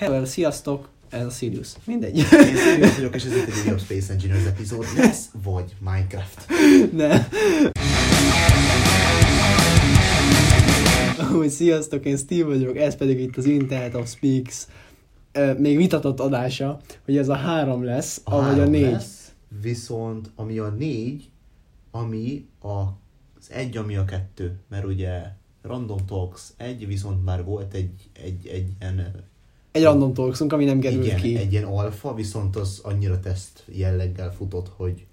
Hello, sziasztok! Ez a Sirius. Mindegy. Én Sirius vagyok, és ez itt egy újabb Space Engineers epizód lesz, vagy Minecraft. Ne. Úgy, sziasztok, én Steve vagyok, ez pedig itt az Internet of Speaks ö, még vitatott adása, hogy ez a három lesz, a vagy a három négy. Lesz, viszont ami a négy, ami a, az egy, ami a kettő. Mert ugye Random Talks egy, viszont már volt egy, egy, egy ilyen, Egy random talksunk, ami nem egy, került ilyen, ki. egy ilyen alfa, viszont az annyira teszt jelleggel futott, hogy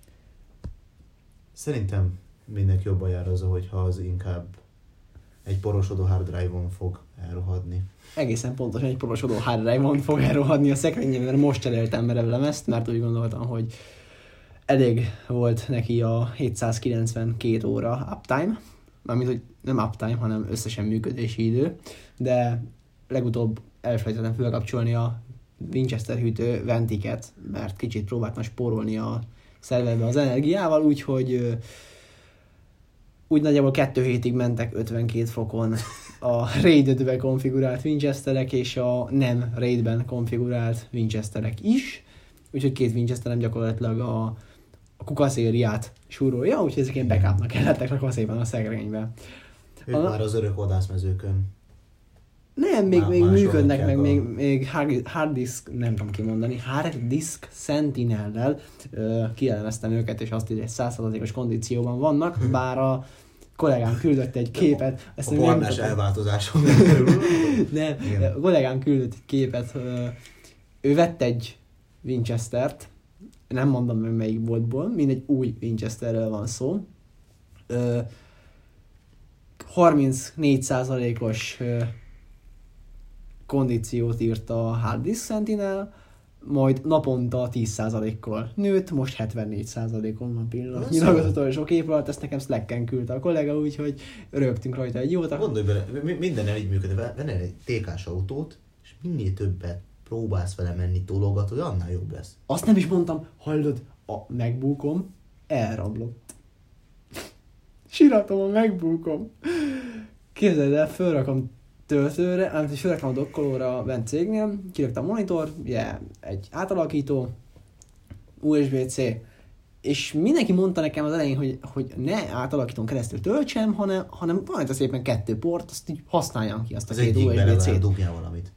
szerintem mindenki jobban jár az, hogyha az inkább egy porosodó hard drive-on fog elrohadni. Egészen pontosan egy porosodó hard drive-on fog elrohadni a szekrényem, mert most cseréltem merevelem ezt, mert úgy gondoltam, hogy elég volt neki a 792 óra uptime, mármint, hogy nem uptime, hanem összesen működési idő, de legutóbb elfelejtettem felkapcsolni a Winchester hűtő ventiket, mert kicsit próbáltam spórolni a szerverbe az energiával, úgyhogy úgy nagyjából kettő hétig mentek 52 fokon a RAID 5-ben konfigurált Winchesterek és a nem RAID-ben konfigurált Winchesterek is. Úgyhogy két Winchesterem gyakorlatilag a, a kukaszériát súrolja, úgyhogy ezek ilyen backupnak kellettek a szépen a szekrénybe. Ők A- már az örök vadászmezőkön. Nem, még, Má- még működnek, meg még, még hard, disk, nem tudom kimondani, hard disk Sentinel-lel ö, kielemeztem őket, és azt írja, hogy 100%-os kondícióban vannak, bár a kollégám küldött egy képet, ezt A barnás elváltozáson. Nem, Igen. a kollégám küldött egy képet, ö, ő vett egy Winchester-t, nem mondom meg melyik boltból, mindegy új Winchesterről van szó. Ö, 34%-os ö, kondíciót írt a Hard Disk Sentinel, majd naponta 10%-kal nőtt, most 74%-on van pillanatnyilag az utolsó kép alatt, ezt nekem Slacken küldte a kollega, úgyhogy rögtünk rajta egy jót. Gondolj bele, mi- minden így működik. Vennél egy TK-s autót, és minél többet próbálsz vele menni, tologatod, annál jobb lesz. Azt nem is mondtam, hallod, a megbúkom elrablott. Síratom a megbúkom. Képzeld el, fölrakom töltőre, is fölrakom a dokkolóra bent cégnél, kiraktam a monitor, ugye, egy átalakító, USB-C, és mindenki mondta nekem az elején, hogy, hogy ne átalakítón keresztül töltsem, hanem, hanem van itt szépen kettő port, azt így használjam ki azt a Az két egyik bele USB-C-t valamit.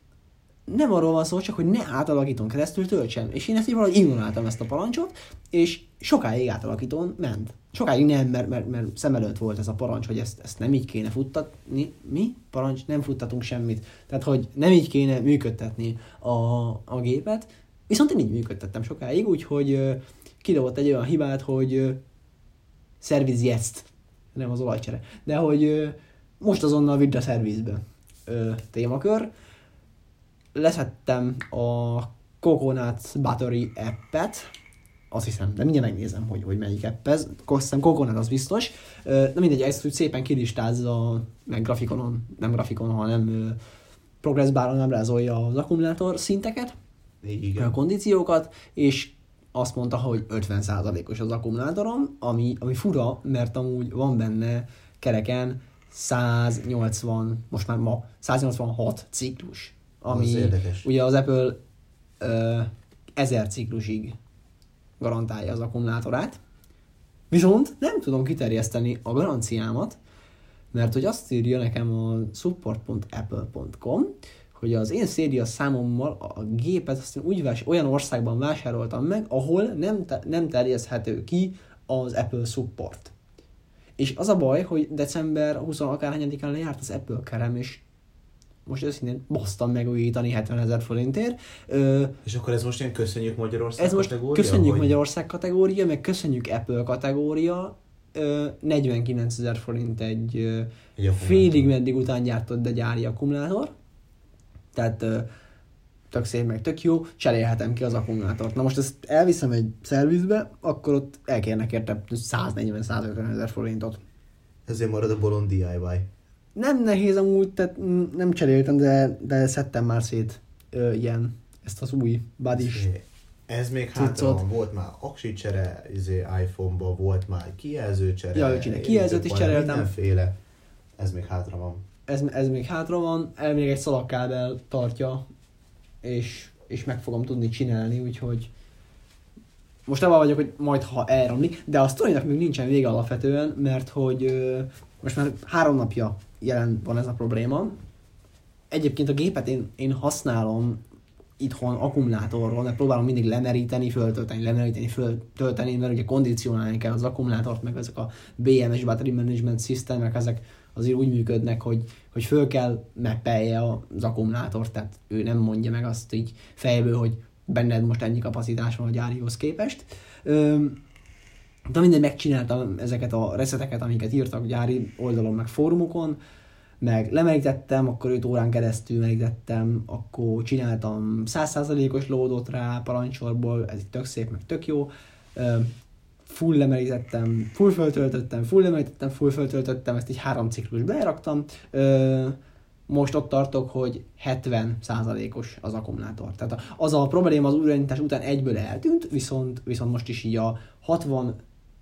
Nem arról van szó, csak hogy ne átalakítón keresztül töltsem. És én ezt így valahogy ignoráltam ezt a parancsot, és sokáig átalakítón ment. Sokáig nem, mert, mert, mert szem előtt volt ez a parancs, hogy ezt, ezt nem így kéne futtatni. Mi? Parancs? Nem futtatunk semmit. Tehát, hogy nem így kéne működtetni a, a gépet. Viszont én így működtettem sokáig, úgyhogy ö, kidobott egy olyan hibát, hogy ö, szerviz jetzt, nem az olajcsere, de hogy most azonnal vidd a szervizbe témakör leszettem a Coconut Battery appet, azt hiszem, de mindjárt megnézem, hogy, hogy melyik app ez. Hiszem Coconut az biztos. Na mindegy, ezt úgy szépen kilistázza, meg grafikonon, nem grafikonon, hanem progress baron ábrázolja az akkumulátor szinteket, a Igen. kondíciókat, és azt mondta, hogy 50%-os az akkumulátorom, ami, ami fura, mert amúgy van benne kereken 180, most már ma 186 ciklus, ami Az érdekes. ugye az Apple ö, 1000 ciklusig garantálja az akkumulátorát, viszont nem tudom kiterjeszteni a garanciámat, mert hogy azt írja nekem a support.apple.com, hogy az én széria számommal a gépet azt én úgy vás, olyan országban vásároltam meg, ahol nem, te, nem terjeszthető ki az Apple support. És az a baj, hogy december 20 akárhányadikán lejárt az Apple kerem, és most őszintén basztam megújítani 70 ezer forintért. Ö, És akkor ez most ilyen köszönjük Magyarország ez most kategória? köszönjük vagy- Magyarország kategória, meg köszönjük Apple kategória, ö, 49 ezer forint egy ö, Egy félig meddig után gyártott, de gyári akkumulátor. Tehát ö, tök szép, meg tök jó, cserélhetem ki az akkumulátort. Na most ezt elviszem egy szervizbe, akkor ott elkérnek érte 140-150 ezer forintot. Ezért marad a bolond DIY. Nem nehéz amúgy, tehát nem cseréltem, de, de szedtem már szét ö, ilyen, ezt az új badis. Ez még hátra van, volt már aksicsere, izé iPhone-ba volt már kijelzőcsere. Ja, öcsinek kijelzőt is cseréltem. Mindenféle. Ez még hátra van. Ez, ez még hátra van, elvileg egy szalagkábel tartja és, és meg fogom tudni csinálni, úgyhogy most abban vagyok, hogy majd ha elromlik, de a sztorinak még nincsen vége alapvetően, mert hogy ö, most már három napja jelen van ez a probléma. Egyébként a gépet én, én használom itthon akkumulátorról, mert próbálom mindig lemeríteni, föltölteni, lemeríteni, föltölteni, mert ugye kondicionálni kell az akkumulátort, meg ezek a BMS Battery Management Systemek, ezek azért úgy működnek, hogy, hogy föl kell meppelje az akkumulátort, tehát ő nem mondja meg azt így fejből, hogy benned most ennyi kapacitás van a gyárihoz képest. Ö, de mindegy, megcsináltam ezeket a reszeteket, amiket írtak gyári oldalon, meg fórumokon, meg lemerítettem, akkor 5 órán keresztül merítettem, akkor csináltam 100%-os lódot rá parancsorból, ez itt tök szép, meg tök jó. Full lemerítettem, full föltöltöttem, full lemerítettem, full föltöltöttem, ezt így három ciklus beraktam. Most ott tartok, hogy 70%-os az akkumulátor. Tehát az a probléma az újraindítás után egyből eltűnt, viszont, viszont most is így a 60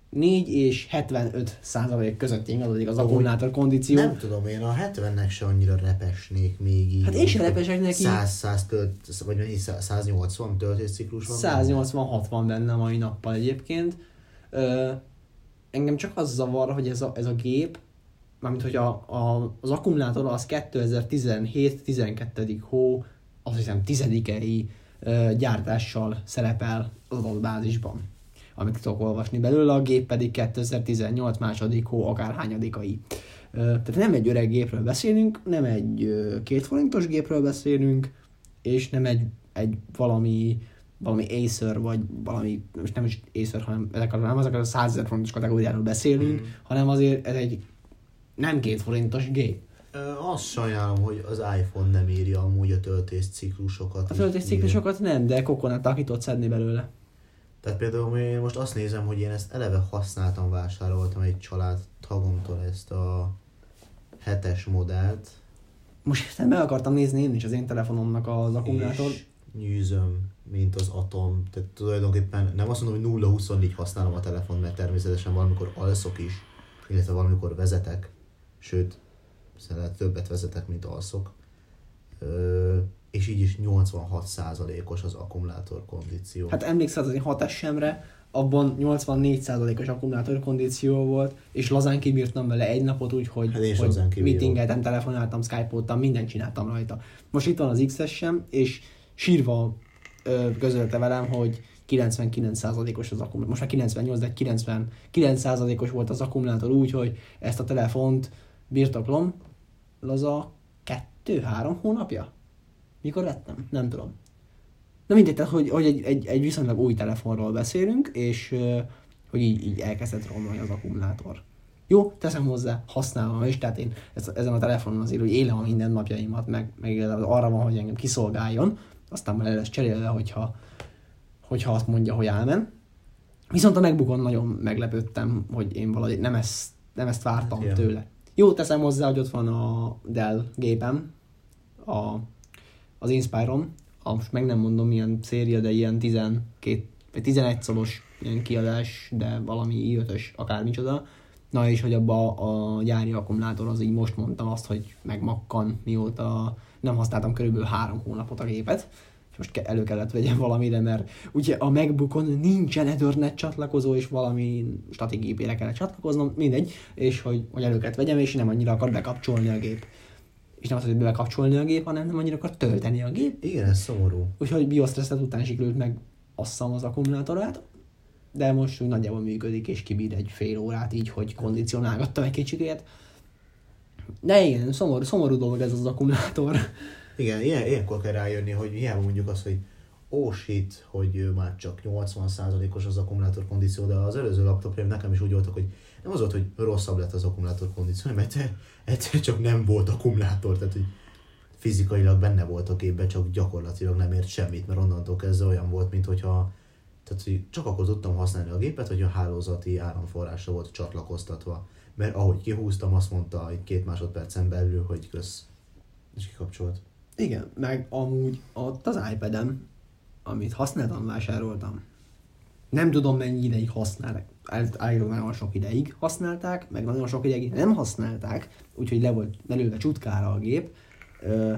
4 és 75 százalék között ingadozik az akkumulátor kondíció. Nem tudom, én a 70-nek se annyira repesnék még így. Hát én sem repesek neki. 100, 100 tölt, vagy mennyi, 180 töltésciklus van? 186 van benne mai nappal egyébként. Ö, engem csak az zavar, hogy ez a, ez a gép, mármint hogy a, a, az akkumulátor az 2017-12. hó, azt hiszem tizedikei gyártással szerepel az adatbázisban amit tudok olvasni belőle, a gép pedig 2018 második hó akárhányadikai. Tehát nem egy öreg gépről beszélünk, nem egy két forintos gépről beszélünk, és nem egy, egy valami valami Acer, vagy valami, most nem is Acer, hanem ezek nem azok a 100 ezer forintos kategóriáról beszélünk, mm. hanem azért ez egy nem két forintos gép. Azt sajnálom, hogy az iPhone nem írja amúgy a töltésciklusokat. A töltésciklusokat nem, de kokonát ki tudod szedni belőle. Tehát például én most azt nézem, hogy én ezt eleve használtam, vásároltam egy család tagomtól ezt a hetes modellt. Most meg akartam nézni én is az én telefonomnak az akkumulátor. És nyűzöm, mint az atom. Tehát tulajdonképpen nem azt mondom, hogy 0-24 használom a telefon, mert természetesen valamikor alszok is, illetve valamikor vezetek, sőt, szerintem többet vezetek, mint alszok. Ö, és így is 86%-os az akkumulátor kondíció. Hát emlékszel az én 6 semre, abban 84%-os akkumulátor kondíció volt, és lazán kibírtam vele egy napot úgy, hogy, hát hogy meetingeltem, telefonáltam, skype-oltam, mindent csináltam rajta. Most itt van az XS sem, és sírva ö, közölte velem, hogy 99%-os az akkumulátor, most már 98, de 99%-os volt az akkumulátor úgy, hogy ezt a telefont birtoklom, laza kettő-három hónapja? Mikor vettem? Nem tudom. Na mindegy, tehát, hogy, hogy egy, egy, egy viszonylag új telefonról beszélünk, és hogy így, így elkezdett romlani az akkumulátor. Jó, teszem hozzá, használom is, tehát én ezen a telefonon azért, hogy élem a minden napjaimat, meg, meg arra van, hogy engem kiszolgáljon, aztán már el lesz cserélve, hogyha, hogyha azt mondja, hogy elmen. Viszont a megbukon nagyon meglepődtem, hogy én valahogy nem ezt, nem ezt vártam hát, tőle. Jó, teszem hozzá, hogy ott van a Dell gépem, a az Inspiron, a, most meg nem mondom milyen széria, de ilyen 12 vagy 11 szolos ilyen kiadás, de valami i5-ös, akármicsoda. Na és hogy abba a gyári akkumulátor az így most mondtam azt, hogy megmakkan, mióta nem használtam körülbelül három hónapot a gépet, és most elő kellett vegyem valamire, mert ugye a MacBookon nincsen Ethernet csatlakozó, és valami statik gépére kellett csatlakoznom, mindegy, és hogy, hogy elő kellett vegyem, és nem annyira akar bekapcsolni a gép és nem az, hogy bekapcsolni a gép, hanem nem annyira akar tölteni a gép. Igen, ez szomorú. Úgyhogy BIOS reset után sikerült meg asszam az akkumulátorát, de most úgy nagyjából működik, és kibír egy fél órát így, hogy kondicionálgattam egy kicsikét. De igen, szomorú, szomorú dolog ez az akkumulátor. Igen, ilyen, ilyenkor kell rájönni, hogy hiába mondjuk azt, hogy oh shit, hogy már csak 80%-os az akkumulátor kondíció, de az előző laptopjaim nekem is úgy voltak, hogy nem az volt, hogy rosszabb lett az akkumulátor kondíció, mert egyszer, egyszer csak nem volt akkumulátor, tehát hogy fizikailag benne volt a képbe, csak gyakorlatilag nem ért semmit, mert onnantól kezdve olyan volt, mint hogyha tehát, hogy csak akkor tudtam használni a gépet, hogy a hálózati áramforrásra volt csatlakoztatva. Mert ahogy kihúztam, azt mondta egy két másodpercen belül, hogy kösz. És kikapcsolt. Igen, meg amúgy ott az iPad-em, amit használtam, vásároltam. Nem tudom mennyi ideig használták állítólag nagyon sok ideig használták, meg nagyon sok ideig nem használták, úgyhogy le volt belőle csutkára a gép. Ö,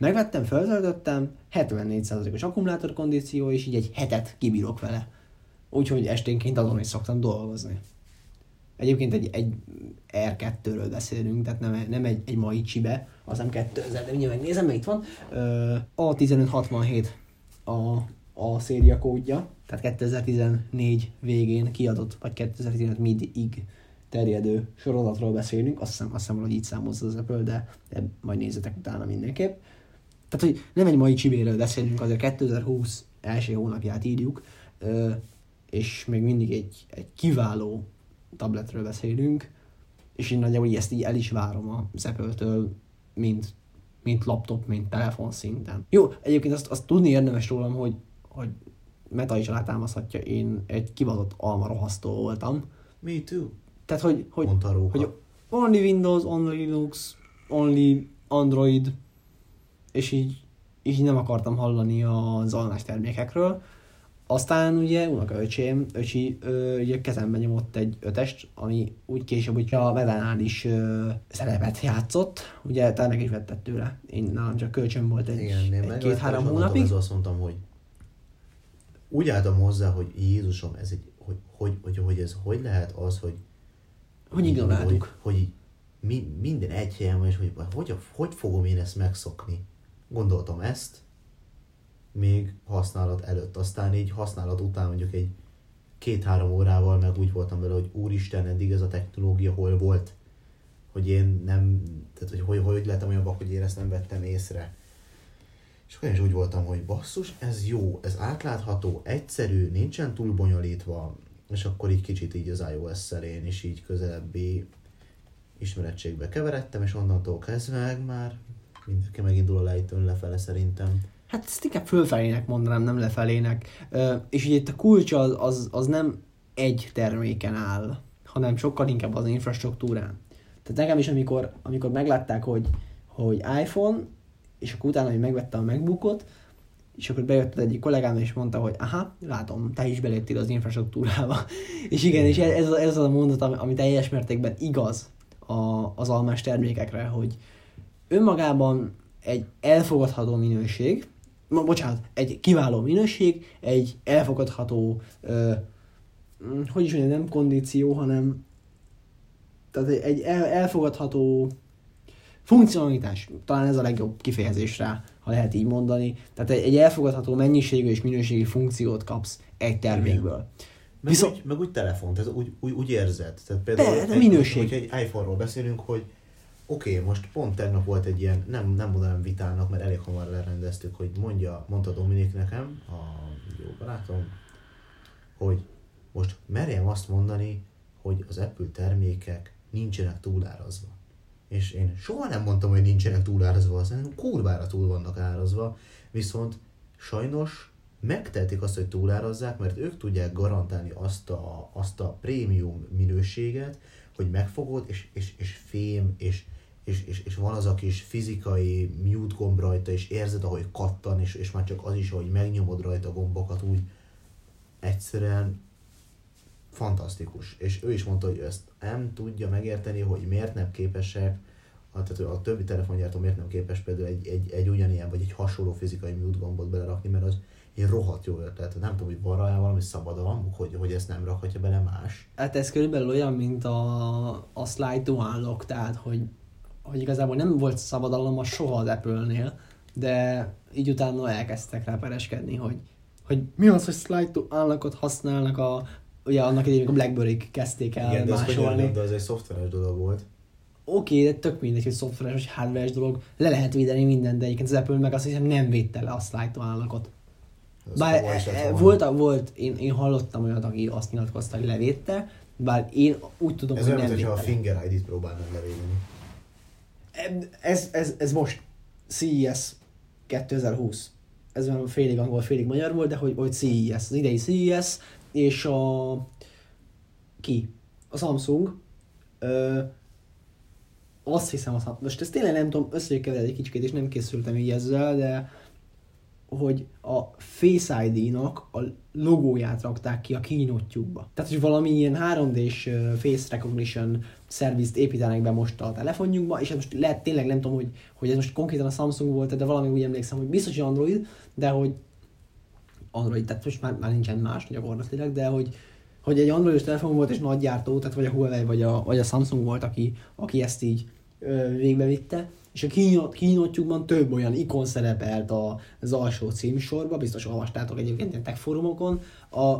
Megvettem, feltöltöttem, 74%-os akkumulátorkondíció, és így egy hetet kibírok vele. Úgyhogy esténként azon is szoktam dolgozni. Egyébként egy, egy R2-ről beszélünk, tehát nem, nem egy, egy mai csibe, az nem 2000, de mindjárt megnézem, mert itt van. Ö, A1567 a, a széria kódja, tehát 2014 végén kiadott, vagy 2015 mid-ig terjedő sorozatról beszélünk, azt hiszem, azt hiszem hogy így számolsz az Apple, de, de majd nézzetek utána mindenképp. Tehát, hogy nem egy mai csibéről beszélünk, azért 2020 első hónapját írjuk, és még mindig egy, egy kiváló tabletről beszélünk, és én nagyjából ezt így el is várom az Apple-től, mint, mint laptop, mint telefon szinten. Jó, egyébként azt, azt tudni érdemes rólam, hogy, hogy Meta is alátámaszhatja, én egy kivadott alma rohasztó voltam. Me too. Tehát, hogy, hogy, hogy only Windows, only Linux, only Android, és így, így nem akartam hallani az almás termékekről. Aztán ugye unokaöcsém, öcsi, ö, ugye kezembe nyomott egy ötest, ami úgy később, hogy a Medánál is ö, szerepet játszott. Ugye te meg is vetted tőle. Én nálam csak kölcsön volt egy, Igen, egy két-három hónapig. kezdve azt mondtam, hogy úgy álltam hozzá, hogy Jézusom, ez egy, hogy, hogy, hogy, hogy ez hogy lehet az, hogy Hogy ignoráltuk. Hogy, hogy mi, minden egy helyen van, és hogy, hogy, hogy fogom én ezt megszokni. Gondoltam ezt, még használat előtt. Aztán így használat után mondjuk egy két-három órával meg úgy voltam vele, hogy úristen, eddig ez a technológia hol volt, hogy én nem, tehát hogy hogy, hogy lettem olyan vak, hogy én ezt nem vettem észre. És akkor én is úgy voltam, hogy basszus, ez jó, ez átlátható, egyszerű, nincsen túl bonyolítva, és akkor így kicsit így az iOS-szel én is így közelebbi ismerettségbe keveredtem, és onnantól kezdve meg már mindenki megindul a lejtőn lefele szerintem. Hát ezt inkább fölfelének mondanám, nem lefelének. És ugye itt a kulcs az, az, az nem egy terméken áll, hanem sokkal inkább az infrastruktúrán. Tehát nekem is, amikor, amikor meglátták, hogy, hogy iPhone, és akkor utána, hogy megvette a MacBookot, és akkor bejött az egyik kollégám, és mondta, hogy aha, látom, te is beléptél az infrastruktúrába. és igen, és ez, ez, az a mondat, ami, ami teljes mértékben igaz a, az almás termékekre, hogy önmagában egy elfogadható minőség, ma, bocsánat, egy kiváló minőség, egy elfogadható, ö, mm, hogy is mondjam, nem kondíció, hanem tehát egy el, elfogadható funkcionalitás, talán ez a legjobb kifejezés rá, ha lehet így mondani. Tehát egy, egy elfogadható mennyiségű és minőségi funkciót kapsz egy termékből. Meg, Viszont- úgy, meg úgy telefon, tehát úgy, úgy, úgy érzed. Tehát például De, de minőség. Hogyha egy iPhone-ról beszélünk, hogy oké, okay, most pont tegnap volt egy ilyen, nem, nem mondanám vitának, mert elég hamar lerendeztük, hogy mondja, mondta Dominik nekem, a jó barátom, hogy most merjem azt mondani, hogy az Apple termékek nincsenek túlárazva. És én soha nem mondtam, hogy nincsenek túlárazva, szerintem kurvára túl vannak árazva, viszont sajnos megtehetik azt, hogy túlárazzák, mert ők tudják garantálni azt a, azt a prémium minőséget, hogy megfogod, és, és, és fém, és, és, és, és van az a kis fizikai mute gomb rajta, és érzed, ahogy kattan, és, és már csak az is, hogy megnyomod rajta a gombokat, úgy egyszerűen fantasztikus. És ő is mondta, hogy ezt nem tudja megérteni, hogy miért nem képesek, a, tehát a többi telefongyártó miért nem képes például egy, egy, egy ugyanilyen, vagy egy hasonló fizikai mute gombot belerakni, mert az egy rohadt jó ötlet. Nem tudom, hogy van rá valami szabadalmuk, hogy, hogy ezt nem rakhatja bele más. Hát ez körülbelül olyan, mint a, a slide to unlock, tehát hogy, hogy igazából nem volt szabadalom soha az Apple-nél, de így utána elkezdtek rá pereskedni, hogy, hogy mi az, hogy slide to unlockot használnak a, ugye annak idején, amikor a blackberry kezdték el Igen, de másolni. könyörgöm, de az egy szoftveres dolog volt. Oké, de tök mindegy, hogy szoftveres vagy hardveres dolog, le lehet védeni mindent, de egyébként az Apple meg azt hiszem nem védte le a slide to unlockot. Az Bár e, volt, volt én, én hallottam olyat, aki azt nyilatkozta, hogy levédte, bár én úgy tudom, Ez hogy nem a védte le. Finger ID-t próbálnak levédeni. Ez, ez, ez most CES 2020. Ez már félig angol, félig magyar volt, de hogy, hogy CES, az idei CES, és a... Ki? A Samsung. Ö, azt hiszem, az, most ezt tényleg nem tudom, összekeverni egy kicsit, és nem készültem így ezzel, de hogy a Face ID-nak a logóját rakták ki a kínotjukba. Tehát, hogy valami ilyen 3D-s ö, Face Recognition szervizt építenek be most a telefonjukba, és ez most lehet tényleg nem tudom, hogy, hogy ez most konkrétan a Samsung volt, de valami úgy emlékszem, hogy biztos, hogy Android, de hogy Android, tehát most már, már nincsen más gyakorlatilag, de hogy, hogy egy androidos telefon volt és nagy gyártó, tehát vagy a Huawei vagy a, vagy a Samsung volt, aki, aki ezt így ö, végbevitte, és a kínot, kínotjukban több olyan ikon szerepelt az alsó címsorba, biztos olvastátok egyébként ilyen tech fórumokon, a,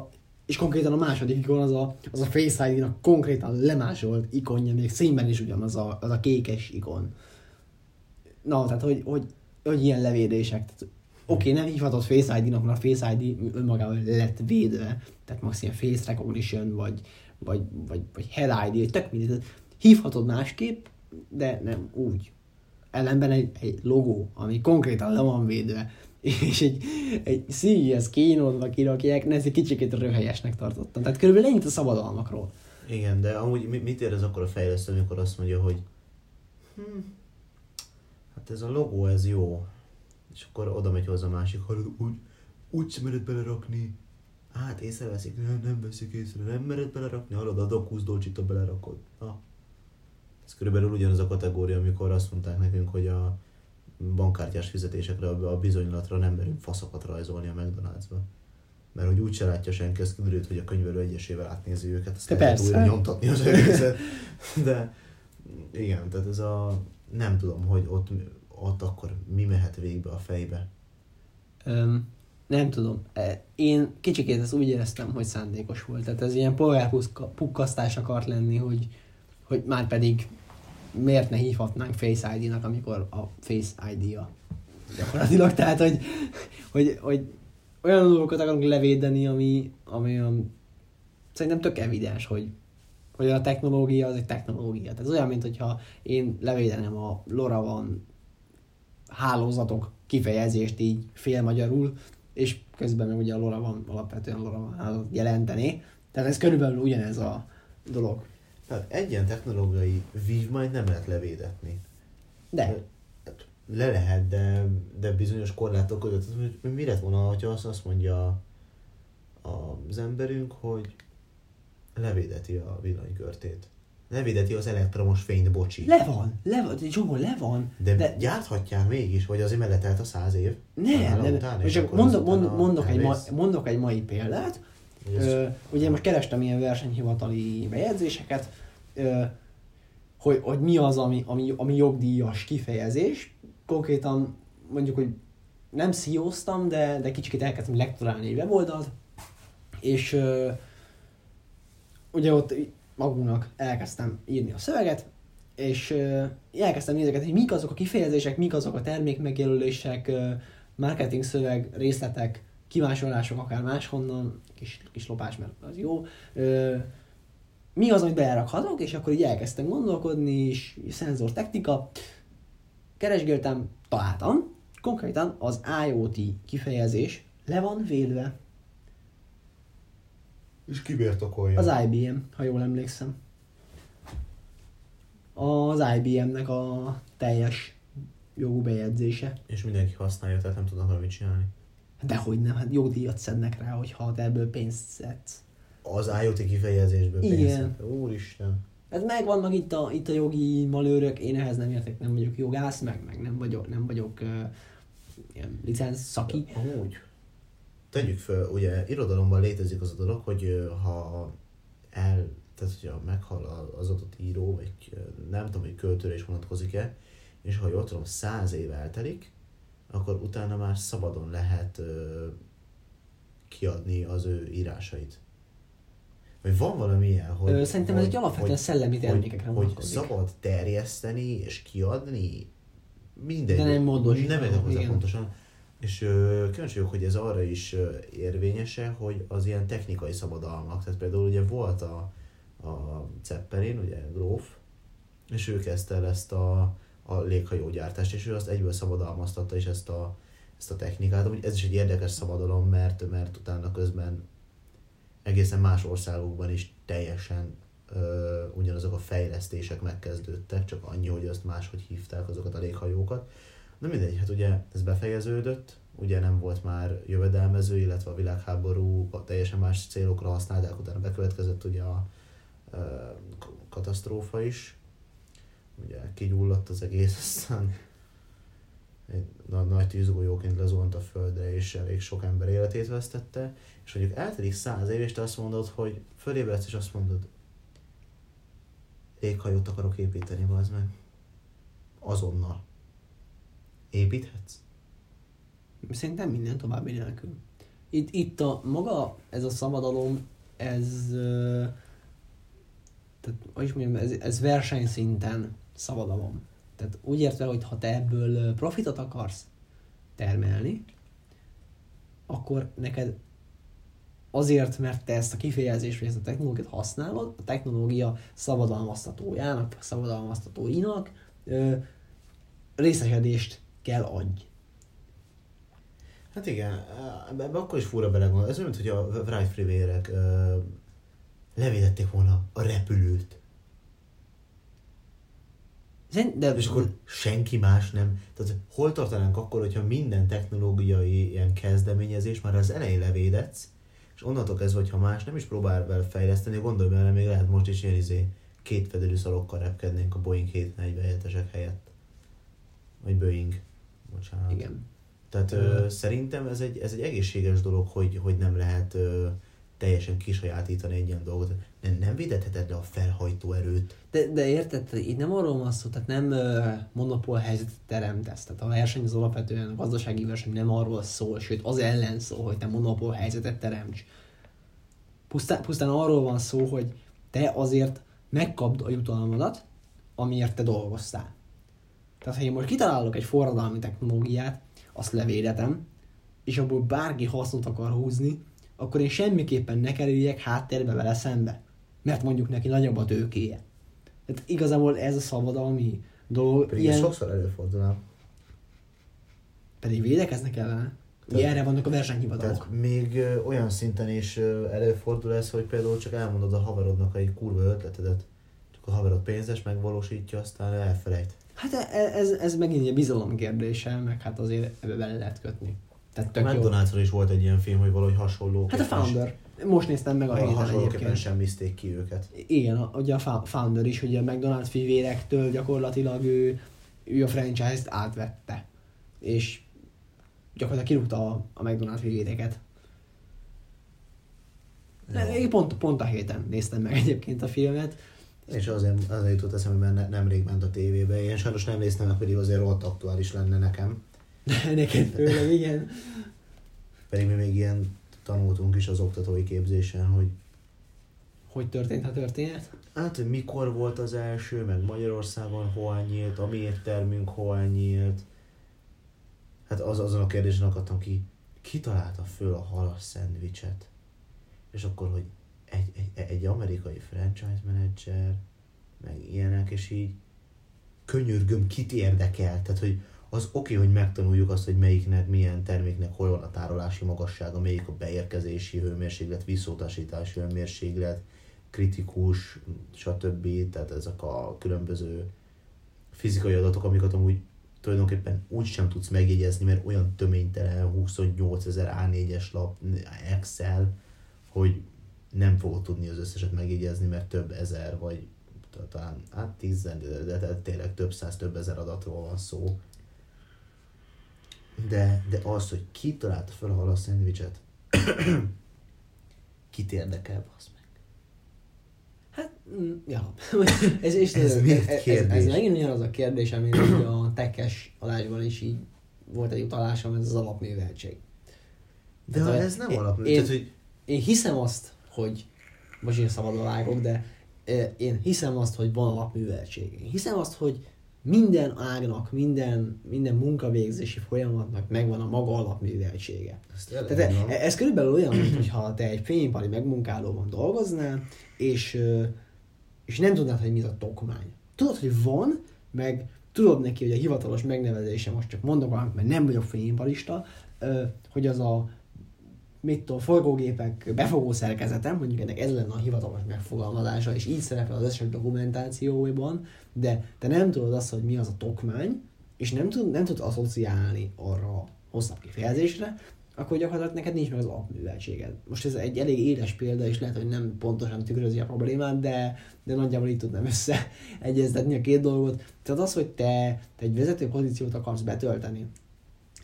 és konkrétan a második ikon az a, az a Face ID-nak konkrétan lemásolt ikonja, még színben is ugyanaz a, az a kékes ikon. Na, tehát hogy, hogy, hogy ilyen levédések. Oké, okay, nem hívhatod Face ID-nak, mert a Face ID önmagában lett védve, tehát max ilyen Face Recognition, vagy, vagy, vagy, vagy Head ID, tök mindegy. Hívhatod másképp, de nem úgy. Ellenben egy, egy logó, ami konkrétan le van védve, és egy, egy CES kínódva kirakják, ezt egy kicsikét röhelyesnek tartottam. Tehát körülbelül ennyit a szabadalmakról. Igen, de amúgy mi- mit érez akkor a fejlesztő, amikor azt mondja, hogy hm, hát ez a logó, ez jó. És akkor oda megy hozzá a másik, hallod, úgy, úgy sem mered belerakni. Hát észreveszik, nem, nem veszik észre, nem mered belerakni, hallod, a Docus Dolcsit belerakod. Na. Ez körülbelül ugyanaz a kategória, amikor azt mondták nekünk, hogy a bankkártyás fizetésekre, a bizonylatra nem merünk faszokat rajzolni a McDonald'sba. Mert hogy úgy se látja senki, ez kiderült, hogy a könyvelő egyesével átnézi őket, azt lehet persze. újra nyomtatni az egészet. De igen, tehát ez a... Nem tudom, hogy ott, ott akkor mi mehet végbe a fejbe. Öm, nem tudom. E, Én kicsikét ezt úgy éreztem, hogy szándékos volt. Tehát ez ilyen polgárpukkasztás akart lenni, hogy, hogy már pedig miért ne hívhatnánk Face ID-nak, amikor a Face ID-a gyakorlatilag. Tehát, hogy, hogy, hogy olyan dolgokat akarunk levédeni, ami, ami olyan, szerintem tök evidens, hogy, hogy a technológia az egy technológia. Tehát ez olyan, mint hogyha én levédenem a LoRaWAN hálózatok kifejezést így félmagyarul, és közben meg ugye a LoRaWAN alapvetően LoRaWAN hálózat jelenteni. Tehát ez körülbelül ugyanez a dolog. Tehát egy ilyen technológiai vívmányt nem lehet levédetni. De, Le lehet, de, de bizonyos korlátok között. Hogy Mi lett volna, ha azt, azt mondja az emberünk, hogy levédeti a villanykörtét. Levédeti az elektromos fényt, bocsi. le van, le van, Zsomó, le van. De, de gyárthatják mégis, vagy azért mellett a száz év? nem, nem. után, és mondok, mondok, mondok, egy ma, mondok egy mai példát. Ö, ugye most kerestem ilyen versenyhivatali bejegyzéseket, ö, hogy, hogy mi az, ami, ami, ami jogdíjas kifejezés. Konkrétan mondjuk, hogy nem szióztam, de, de kicsit elkezdtem lektorálni egy weboldalt, és ö, ugye ott magunknak elkezdtem írni a szöveget, és ö, elkezdtem nézegetni, hogy mik azok a kifejezések, mik azok a termékmegjelölések, ö, marketing szöveg, részletek, kimásolások akár máshonnan, kis, kis lopás, mert az jó. Ö, mi az, amit belerakhatok, és akkor így elkezdtem gondolkodni, és szenzor technika, keresgéltem, találtam, konkrétan az IoT kifejezés le van védve. És ki birtokolja? Az IBM, ha jól emlékszem. Az IBM-nek a teljes jogú bejegyzése. És mindenki használja, tehát nem tudnak vele mit csinálni. Dehogy nem, hát jogdíjat szednek rá, hogyha te ebből pénzt szedsz. Az IoT kifejezésből Igen. pénzt. Úristen. Hát megvannak itt a, itt a jogi malőrök, én ehhez nem értek, nem vagyok jogász, meg, meg nem vagyok, nem vagyok uh, licensz szaki. Amúgy. Tegyük föl, ugye irodalomban létezik az a dolog, hogy ha el, tehát hogyha meghal az adott író, vagy nem tudom, hogy költőre is vonatkozik-e, és ha jól tudom, száz év eltelik, akkor utána már szabadon lehet ö, kiadni az ő írásait. Vagy van valami ilyen, hogy... Ö, szerintem ez hogy- egy alapvetően hogy- szellemi termékekre hogy, hogy szabad terjeszteni és kiadni mindegy. De nem módosítani, Nem értek hozzá igen. pontosan. És kíváncsi vagyok, hogy ez arra is érvényese, hogy az ilyen technikai szabadalmak, tehát például ugye volt a, a Zeppelin, ugye Gróf, és ő kezdte el ezt a, a léghajógyártást, és ő azt egyből szabadalmaztatta is ezt a, ezt a technikát. Amúgy ez is egy érdekes szabadalom, mert, mert utána közben egészen más országokban is teljesen ö, ugyanazok a fejlesztések megkezdődtek, csak annyi, hogy azt máshogy hívták azokat a léghajókat. Na mindegy, hát ugye ez befejeződött, ugye nem volt már jövedelmező, illetve a világháború teljesen más célokra használták, utána bekövetkezett ugye a ö, katasztrófa is, ugye kigyulladt az egész, aztán egy nagy, tűzgolyóként lezuhant a földre, és elég sok ember életét vesztette, és mondjuk eltelik száz év, és te azt mondod, hogy fölébredsz, és azt mondod, léghajót akarok építeni, az meg. Azonnal. Építhetsz? Szerintem minden további nélkül. Itt, itt a maga, ez a szabadalom, ez, tehát, hogy is mondjam, ez, ez versenyszinten szabadalom. Tehát úgy értve, hogy ha te ebből profitot akarsz termelni, akkor neked azért, mert te ezt a kifejezést, vagy ezt a technológiát használod, a technológia szabadalmaztatójának, szabadalmaztatóinak ö, részesedést kell adj. Hát igen, ebbe, akkor is fura belegondolni. Ez olyan, hogy a Wright Frivérek levédették volna a repülőt. De, És akkor senki más nem. Tehát hol tartanánk akkor, hogyha minden technológiai ilyen kezdeményezés már az elején levédetsz, és onnantól kezdve, hogyha más nem is próbál vele fejleszteni, gondolj bele, még lehet most is ilyen izé, két fedelű szalokkal repkednénk a Boeing 747-esek helyett. Vagy Boeing. Bocsánat. igen. Tehát ö, szerintem ez egy, ez egy egészséges dolog, hogy, hogy nem lehet ö, teljesen kisajátítani egy ilyen dolgot. Nem, nem védheted le a felhajtó erőt. De, de érted, itt nem arról van szó, tehát nem uh, monopól helyzetet teremtesz. Tehát a verseny az alapvetően a gazdasági verseny nem arról szól, sőt az ellen szól, hogy te monopól helyzetet teremts. Pusztán, pusztán arról van szó, hogy te azért megkapd a jutalmadat, amiért te dolgoztál. Tehát ha én most kitalálok egy forradalmi technológiát, azt levédetem, és abból bárki hasznot akar húzni, akkor én semmiképpen ne kerüljek háttérbe vele szembe. Mert mondjuk neki nagyobb a tőkéje. Tehát igazából ez a szabadalmi dolog, Pedig ilyen, sokszor előfordul. pedig védekeznek ellene. Ugye erre vannak a versenyhivatalok. Tehát még ö, olyan szinten is ö, előfordul ez, hogy például csak elmondod a haverodnak egy kurva ötletedet, csak a haverod pénzes megvalósítja, aztán elfelejt. Hát e- e- ez, ez megint egy bizalom kérdése, meg hát azért ebbe bele lehet kötni. Tehát A tök jó. mcdonalds is volt egy ilyen film, hogy valahogy hasonló. Hát a Founder. Most néztem meg a héten Hasonlóképpen egyébként. sem miszték ki őket. Igen, a, ugye a Fou- Founder is, hogy a McDonald's fivérektől gyakorlatilag ő, ő a franchise-t átvette. És gyakorlatilag kirúgta a, a McDonald's fivéreket. Én Pont, pont a héten néztem meg egyébként a filmet. És azért, azért jutott eszembe, mert ne, nemrég ment a tévébe. Én sajnos nem néztem meg, pedig azért rohadt aktuális lenne nekem. Neked főleg, igen. Pedig mi még ilyen tanultunk is az oktatói képzésen, hogy Hogy történt a történet? hát hogy mikor volt az első, meg Magyarországon hol nyílt, a mi éttermünk hol nyílt. Hát az, azon a kérdésen akadtam ki, ki találta föl a halas szendvicset? És akkor, hogy egy, egy, egy amerikai franchise menedzser, meg ilyenek, és így könyörgöm, kit érdekel? Tehát, hogy az oké, hogy megtanuljuk azt, hogy melyiknek, milyen terméknek hol van a tárolási magassága, melyik a beérkezési hőmérséklet, visszautasítási hőmérséklet, kritikus, stb. Tehát ezek a különböző fizikai adatok, amiket amúgy tulajdonképpen úgy sem tudsz megjegyezni, mert olyan töménytelen 28 ezer A4-es lap, Excel, hogy nem fogod tudni az összeset megjegyezni, mert több ezer, vagy talán hát tíz, de, de, de tényleg több száz, több ezer adatról van szó. De, de az, hogy ki találta fel a halas szendvicset, kit érdekel, basz meg. Hát, mm, ja. ez, és Ez ez, miért ez, ez, kérdés? ez megint ugyanaz a kérdés, ami ugye a tekes adásban is így volt egy utalásom, ez az alapműveltség. De Tehát, ez nem én- alap. én- hogy Én hiszem azt, hogy, most én szabadon vágok, de eh, én hiszem azt, hogy van alapműveltség. Én hiszem azt, hogy minden ágnak, minden, minden munkavégzési folyamatnak megvan a maga alapműveltsége. Tehát van. ez körülbelül olyan, mint hogyha te egy fényipari megmunkálóban dolgoznál, és, és nem tudnád, hogy mi az a tokmány. Tudod, hogy van, meg tudod neki, hogy a hivatalos megnevezése, most csak mondok valamit, mert nem vagyok fényiparista, hogy az a mit tudom, forgógépek befogó szerkezetem, mondjuk ennek ez lenne a hivatalos megfogalmazása, és így szerepel az összes dokumentációban, de te nem tudod azt, hogy mi az a tokmány, és nem tud, nem tud asszociálni arra hosszabb kifejezésre, akkor gyakorlatilag neked nincs meg az alapműveltséged. Most ez egy elég éles példa, és lehet, hogy nem pontosan tükrözi a problémát, de, de nagyjából így tudnám összeegyeztetni a két dolgot. Tehát az, hogy te, te egy vezető pozíciót akarsz betölteni,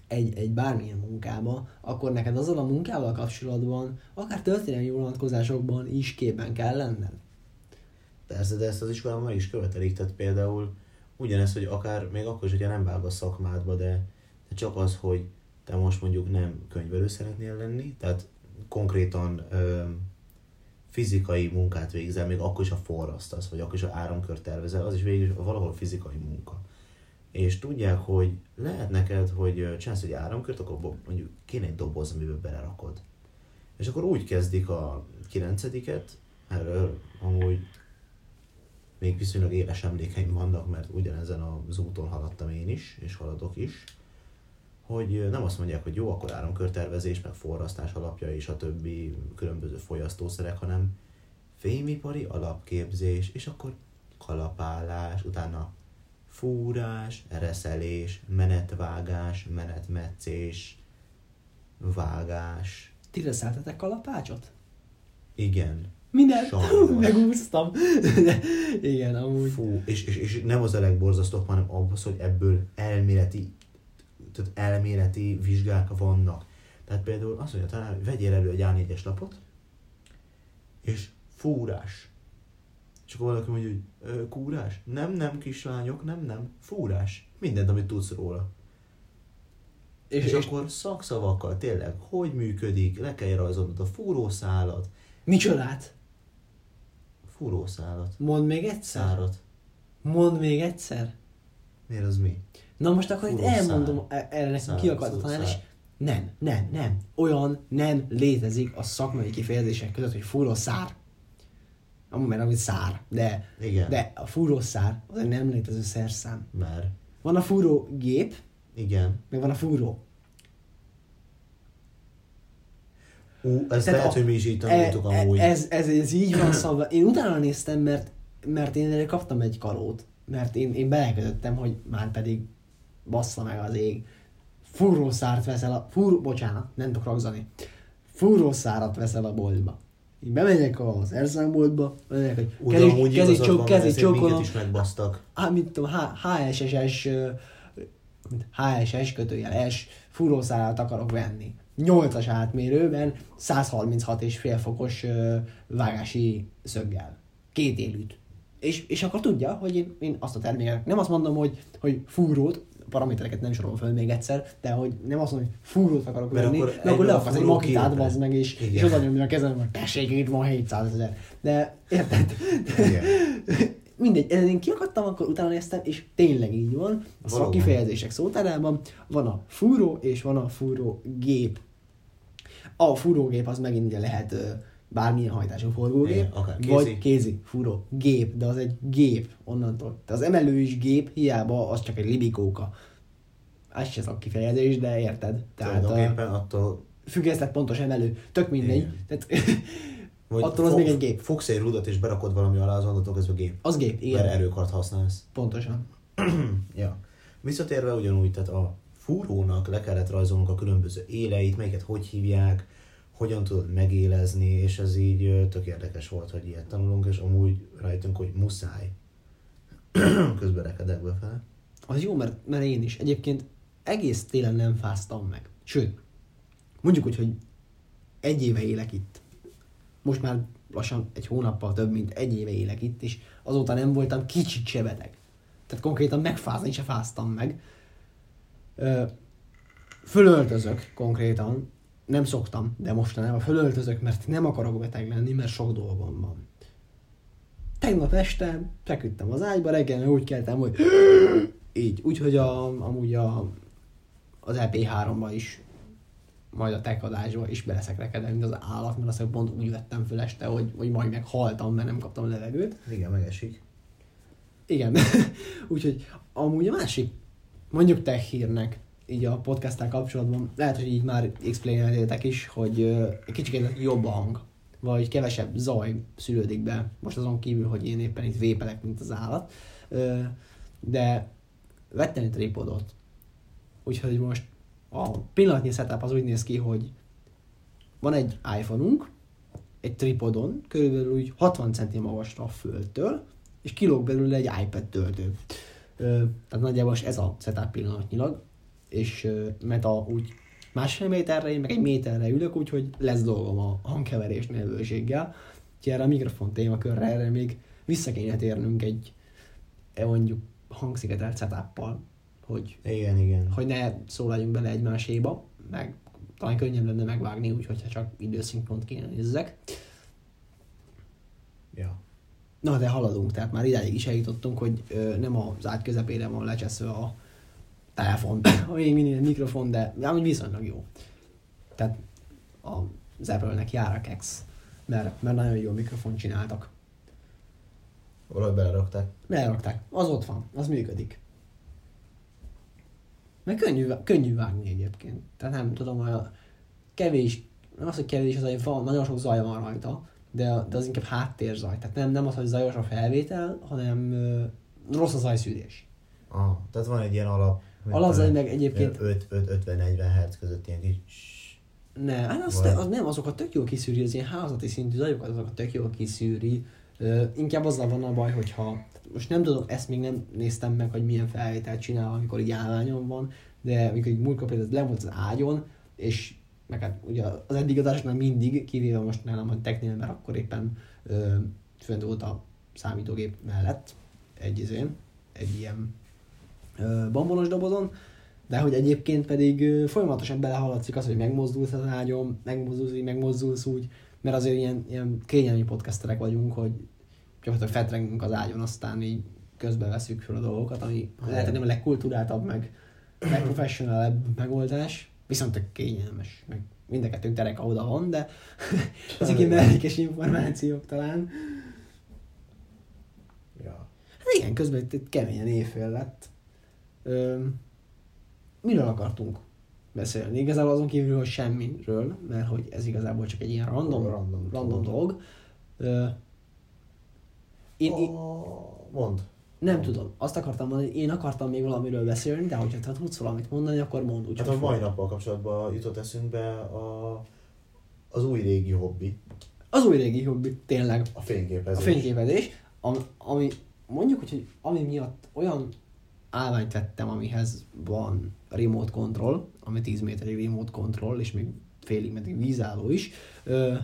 egy, egy bármilyen munkába, akkor neked azzal a munkával kapcsolatban, akár történelmi vonatkozásokban is képben kell lenned. Persze, de ezt az iskolában meg is követelik, tehát például ugyanez, hogy akár még akkor is, hogyha nem vág a szakmádba, de, de csak az, hogy te most mondjuk nem könyvelő szeretnél lenni, tehát konkrétan ö, fizikai munkát végzel, még akkor is a forrasztasz, vagy akkor is a áramkört tervezel, az is végül valahol fizikai munka. És tudják, hogy lehet neked, hogy csinálsz egy áramkört, akkor mondjuk kéne egy doboz, amiben belerakod. És akkor úgy kezdik a kilencediket, erről amúgy még viszonylag éles emlékeim vannak, mert ugyanezen az úton haladtam én is, és haladok is, hogy nem azt mondják, hogy jó, akkor áramkörtervezés, meg forrasztás alapja és a többi különböző folyasztószerek, hanem fémipari alapképzés, és akkor kalapálás, utána fúrás, reszelés, menetvágás, menetmetszés, vágás. Ti reszeltetek kalapácsot? Igen. Minden. Megúsztam. igen, amúgy. Fú, és, és, és nem az a legborzasztóbb, hanem az, hogy ebből elméleti, tehát elméleti vizsgák vannak. Tehát például azt mondja talán, hogy vegyél elő egy A4-es lapot, és fúrás. És akkor valaki mondja, hogy kúrás? Nem, nem, kislányok, nem, nem, fúrás. Mindent, amit tudsz róla. És, és, és akkor szakszavakkal tényleg, hogy működik, le kell rajzolnod a fúrószálat. Micsodát? Fúrószálat. Mondd még egyszer. Szárat. Mondd még egyszer. Miért az mi? Na most akkor itt elmondom e- erre nekem ki akart talán, és nem, nem, nem. Olyan nem létezik a szakmai kifejezések között, hogy fúrószár. Amúgy mert amit szár, de, Igen. de a fúrószár az egy nem létező szerszám. Mert. Van a fúró gép, Igen. meg van a fúró. Ú, ez lehet, a- hogy mi is így e, tanultuk e, amúgy. ez, ez, ez, így van szabva. Én utána néztem, mert, mert én erre kaptam egy karót. Mert én, én belekötöttem, hogy már pedig bassza meg az ég. Fúrószárt veszel a... Fúró, bocsánat, nem tudok ragzani. Fúrószárat veszel a boltba. Én bemegyek az erszámboltba, mondják, hogy kezét, igazad csók, minket csókolom. is megbasztak. Á, mit tudom, H- HSSS, ö, HSS kötőjel S fúrószálat akarok venni. 8-as átmérőben 136 és fél fokos ö, vágási szöggel. Két élőt. És, és akkor tudja, hogy én, én azt a terméket, nem azt mondom, hogy, hogy fúrót, paramétereket nem sorolom föl még egyszer, de hogy nem azt mondom, hogy fúrót akarok Mert venni, akkor de akkor le akarsz egy makitát, bazd meg, és, és Igen. oda nyomja a kezem, hogy tessék, itt van 700 ezer. De érted? Igen. Mindegy, ezen én kiakadtam, akkor utána néztem, és tényleg így van. A Valóban. szakkifejezések szótárában van a fúró, és van a fúró gép. A fúrógép az megint ugye lehet bármilyen hajtású forgógép, Igen, akár kézi. vagy kézi, fúró, gép, de az egy gép onnantól. De az emelő is gép, hiába az csak egy libikóka. Ez se szakkifejezés, de érted? Tehát a Tulajdonképpen attól, függesztett pontos emelő, tök mindegy. Igen. Tehát, hogy Attól az fog- még egy gép. Fogsz egy rudat és berakod valami alá, az onnantól kezdve gép. az gép, igen. Mert erőkart használsz. Pontosan. Ja. Visszatérve ugyanúgy, tehát a fúrónak le kellett rajzolnunk a különböző éleit, melyiket hogy hívják, hogyan tudod megélezni, és ez így tök érdekes volt, hogy ilyet tanulunk, és amúgy rájöttünk, hogy muszáj. Közben rekedek befele. Az jó, mert, mert én is. Egyébként egész télen nem fáztam meg. Sőt, mondjuk úgy, hogy egy éve élek itt. Most már lassan egy hónappal több, mint egy éve élek itt, és azóta nem voltam kicsit se beteg. Tehát konkrétan megfázni se fáztam meg. Ö, fölöltözök konkrétan, nem szoktam, de mostanában fölöltözök, mert nem akarok beteg lenni, mert sok dolgom van. Tegnap este feküdtem az ágyba, reggel úgy keltem, hogy így, úgyhogy a, amúgy a, az EP3-ba is, majd a tech adásba is beleszek rekedni, mint az állat, mert azt pont úgy vettem föl este, hogy, hogy majd meghaltam, mert nem kaptam levegőt. Igen, megesik. Igen. Úgyhogy amúgy a másik, mondjuk tech hírnek, így a podcasttel kapcsolatban, lehet, hogy így már explaineltétek is, hogy egy kicsit jobb a hang, vagy kevesebb zaj szülődik be, most azon kívül, hogy én éppen itt vépelek, mint az állat, de vettem egy tripodot, úgyhogy most a pillanatnyi setup az úgy néz ki, hogy van egy iPhone-unk, egy tripodon, körülbelül úgy 60 cm magasra a földtől, és kilóg belőle egy iPad töltő. Tehát nagyjából ez a setup pillanatnyilag, és mert a, úgy másfél méterre, én meg egy méterre ülök, úgyhogy lesz dolgom a hangkeverés nevőséggel. Úgyhogy erre a mikrofon témakörre, erre még vissza kéne térnünk egy e, mondjuk hangszigetelt setup hogy, Igen, igen. hogy ne szólaljunk bele egymáséba, meg talán könnyebb lenne megvágni, úgyhogy ha csak időszinkront kéne nézzek. Ja. Na, de haladunk, tehát már idáig is eljutottunk, hogy ö, nem az ágy közepére van lecseszve a telefon, még mindig mikrofon, de amúgy viszonylag jó. Tehát az Apple-nek jár a kex, mert, mert nagyon jó mikrofon csináltak. Valahogy belerakták. Belerakták, az ott van, az működik. Meg könnyű, könnyű vágni egyébként. Tehát nem tudom, hogy a kevés, nem az, hogy kevés, az, hogy van, nagyon sok zaj van rajta, de, de az inkább háttérzaj. Tehát nem, nem az, hogy zajos a felvétel, hanem ö, rossz a zajszűrés. Ah, tehát van egy ilyen alap. Alapzaj meg egyébként 5-50-40 Hz között ilyen kis... Ne, hát az, Vagy- az nem, azokat tök jól kiszűri, az ilyen házati szintű zajokat, azokat tök jól kiszűri. Ö, inkább azzal van a baj, hogyha most nem tudom, ezt még nem néztem meg, hogy milyen felvételt csinál, amikor így állványon van, de amikor így múltkor például le volt az ágyon, és meg hát ugye az eddig adásoknál mindig, kivéve most nálam a technél, mert akkor éppen ö, fönt volt a számítógép mellett egy izén, egy ilyen bambonos dobozon, de hogy egyébként pedig folyamatosan belehaladszik az, hogy megmozdulsz az ágyon, megmozdulsz így, megmozdulsz úgy, mert azért ilyen, ilyen kényelmi podcasterek vagyunk, hogy gyakorlatilag fetrengünk az ágyon, aztán így közben veszük fel a dolgokat, ami lehet, hogy nem a legkulturáltabb, meg legprofessionálebb megoldás, viszont tök kényelmes, meg mind a kettőnk dereka oda van, de ezek ilyen mellékes információk talán. Ja. Hát igen, közben itt, itt keményen éjfél lett. Miről akartunk beszélni? Igazából azon kívül, hogy semmiről, mert hogy ez igazából csak egy ilyen random, Random random dolog. én, én, mond. nem tudom, azt akartam mondani, én akartam még valamiről beszélni, de hogyha te tudsz valamit mondani, akkor mondd. Úgyhogy Hát a mai nappal kapcsolatban jutott eszünkbe a, az új régi hobbi, Az új régi hobbi, tényleg. a fényképezés. A fényképezés, ami, ami mondjuk, úgy, hogy ami miatt olyan állványt vettem, amihez van remote control, ami 10 méterig remote control, és még félig meddig vízálló is. Ö,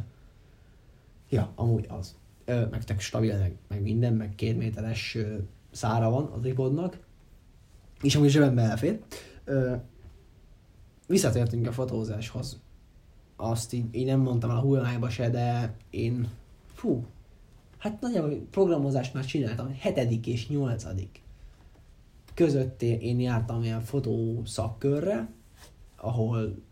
ja, amúgy az. Ö, meg tök stabil, meg, meg minden, meg két méteres ö, szára van a tripodnak, és amúgy zsebembe elfér. Ö, visszatértünk a fotózáshoz. Azt így, így nem mondtam el a hullájba se, de én, fú, hát nagyjából programozást már csináltam, hetedik és nyolcadik között én, jártam ilyen fotó szakkörre, ahol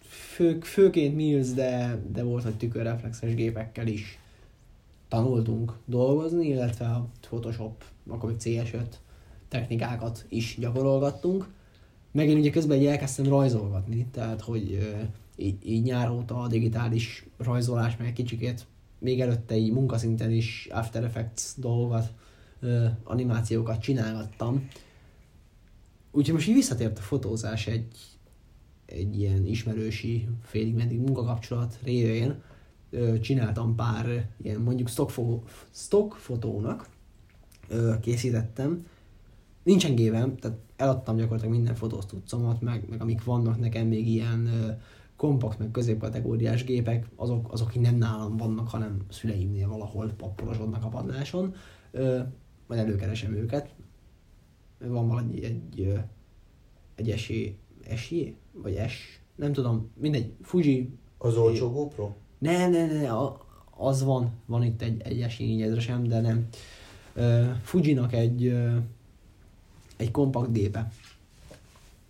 fő, főként Mills, de, de volt, hogy tükörreflexes gépekkel is tanultunk dolgozni, illetve a Photoshop, akkor még CS5 technikákat is gyakorolgattunk. Meg én ugye közben így elkezdtem rajzolgatni, tehát hogy így, így nyár óta a digitális rajzolás, meg egy kicsikét még előtte így munkaszinten is After Effects dolgokat, animációkat csinálgattam. Úgyhogy most így visszatért a fotózás egy, egy ilyen ismerősi, félig meddig munkakapcsolat révén. Csináltam pár ilyen mondjuk stock, stock fotónak, készítettem. Nincsen gépem, tehát eladtam gyakorlatilag minden fotóztucomat, meg, meg amik vannak nekem még ilyen kompakt, meg középkategóriás gépek, azok, azok így nem nálam vannak, hanem szüleimnél valahol pappolosodnak a padláson majd előkeresem őket. Van valami egy, egy esély, esély? Vagy es? Nem tudom, mindegy, Fuji. Az olcsó GoPro? Ne, ne, ne, az van, van itt egy, egy esély sem, de nem. Uh, Fujinak egy, uh, egy kompakt gépe.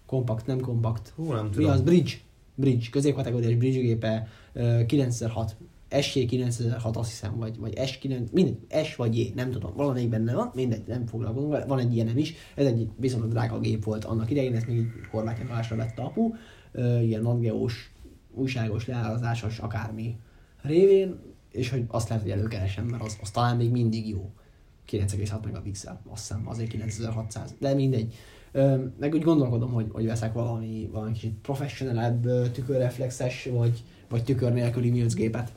Kompakt, nem kompakt. Hú, nem tudom. Mi az? Bridge. Bridge, középkategóriás bridge gépe, uh, 9x6 SJ906 azt hiszem, vagy, vagy S9, mindegy, S vagy J, nem tudom, valamelyik benne van, mindegy, nem foglalkozunk van egy ilyenem is, ez egy viszonylag drága gép volt annak idején, ezt még így horvátja másra vette apu, ö, ilyen nagygeós, újságos, leárazásos, akármi révén, és hogy azt lehet, hogy előkeresem, mert az, az talán még mindig jó. 9,6 megapixel, azt hiszem, azért 9600, de mindegy. Ö, meg úgy gondolkodom, hogy, hogy veszek valami, valami kicsit professionalabb tükörreflexes, vagy, vagy tükör nélküli Mills gépet.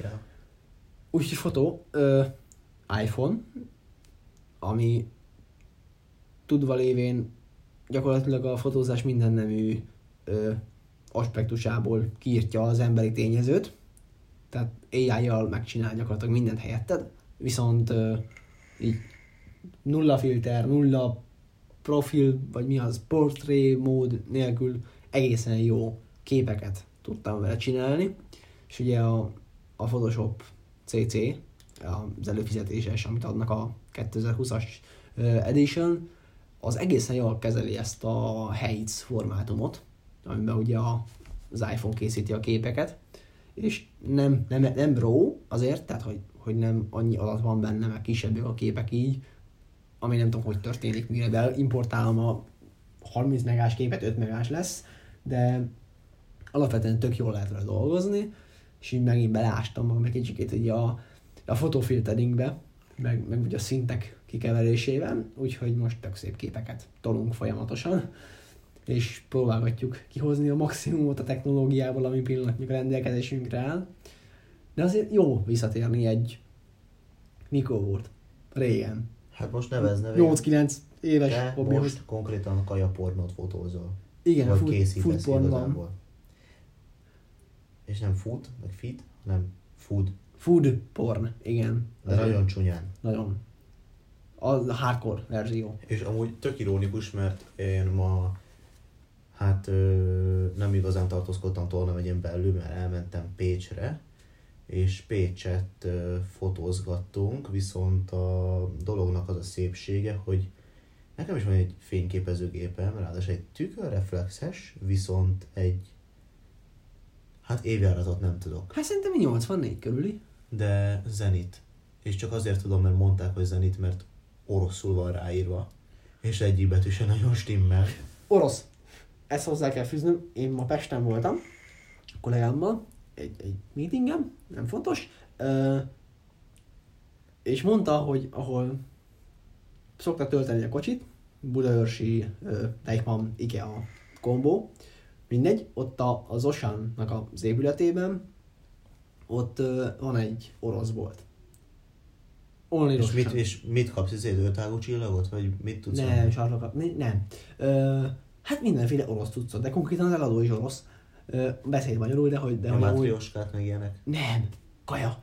Ja. Úgyhogy fotó, ö, iPhone, ami tudva lévén gyakorlatilag a fotózás minden nemű aspektusából kiírtja az emberi tényezőt, tehát AI-jal megcsinál gyakorlatilag mindent helyetted, viszont ö, így nulla filter, nulla profil, vagy mi az, portré mód nélkül egészen jó képeket tudtam vele csinálni, és ugye a, a Photoshop CC, az előfizetéses, amit adnak a 2020-as ö, edition, az egészen jól kezeli ezt a Heights formátumot, amiben ugye a, az iPhone készíti a képeket, és nem, nem, nem RAW azért, tehát hogy, hogy nem annyi adat van benne, meg kisebbek a képek így, ami nem tudom, hogy történik, mire beimportálom a 30 megás képet, 5 megás lesz, de alapvetően tök jól lehet vele dolgozni, és így megint beleástam magam egy kicsikét így a, a fotofilteringbe, meg, meg ugye a szintek kikeverésével, úgyhogy most tök szép képeket tolunk folyamatosan, és próbálgatjuk kihozni a maximumot a technológiából, ami pillanatnyilag a rendelkezésünkre áll. De azért jó visszatérni egy mikor volt? Régen. Hát most nevez nevén. 8-9 éves De hobbihoz. most konkrétan kajapornót fotózol. Igen, vagy food, készítesz food porn van. igazából. És nem food, meg fit, hanem food. Food porn, igen. De nagyon csúnyán. Nagyon. A hardcore verzió. És amúgy tök ironikus, mert én ma hát ö, nem igazán tartózkodtam Tolna megyén belül, mert elmentem Pécsre, és Pécset ö, fotózgattunk, viszont a dolognak az a szépsége, hogy nekem is van egy fényképezőgépem, ráadásul egy tükörreflexes, viszont egy hát évjáratot nem tudok, Hát szerintem 84 körüli. de Zenit. És csak azért tudom, mert mondták, hogy Zenit, mert oroszul van ráírva, és egyik betű se nagyon stimmel. Orosz. Ezt hozzá kell fűznöm. Én ma Pesten voltam, kollégámmal, egy, egy meetingem, nem fontos, ö, és mondta, hogy ahol szokta tölteni a kocsit, Budaörsi, Deichmann, IKEA kombó, mindegy, ott a, az Osannak az épületében, ott ö, van egy orosz bolt. Only És mit, és mit kapsz, ezért ötágú csillagot? Vagy mit tudsz Nem, sarlokat, ne- nem. Ö, hát mindenféle orosz tudszod, de konkrétan az eladó is orosz. Ö, beszél magyarul, de hogy... De De hogy. Matrioskát meg ilyenek? Nem, kaja.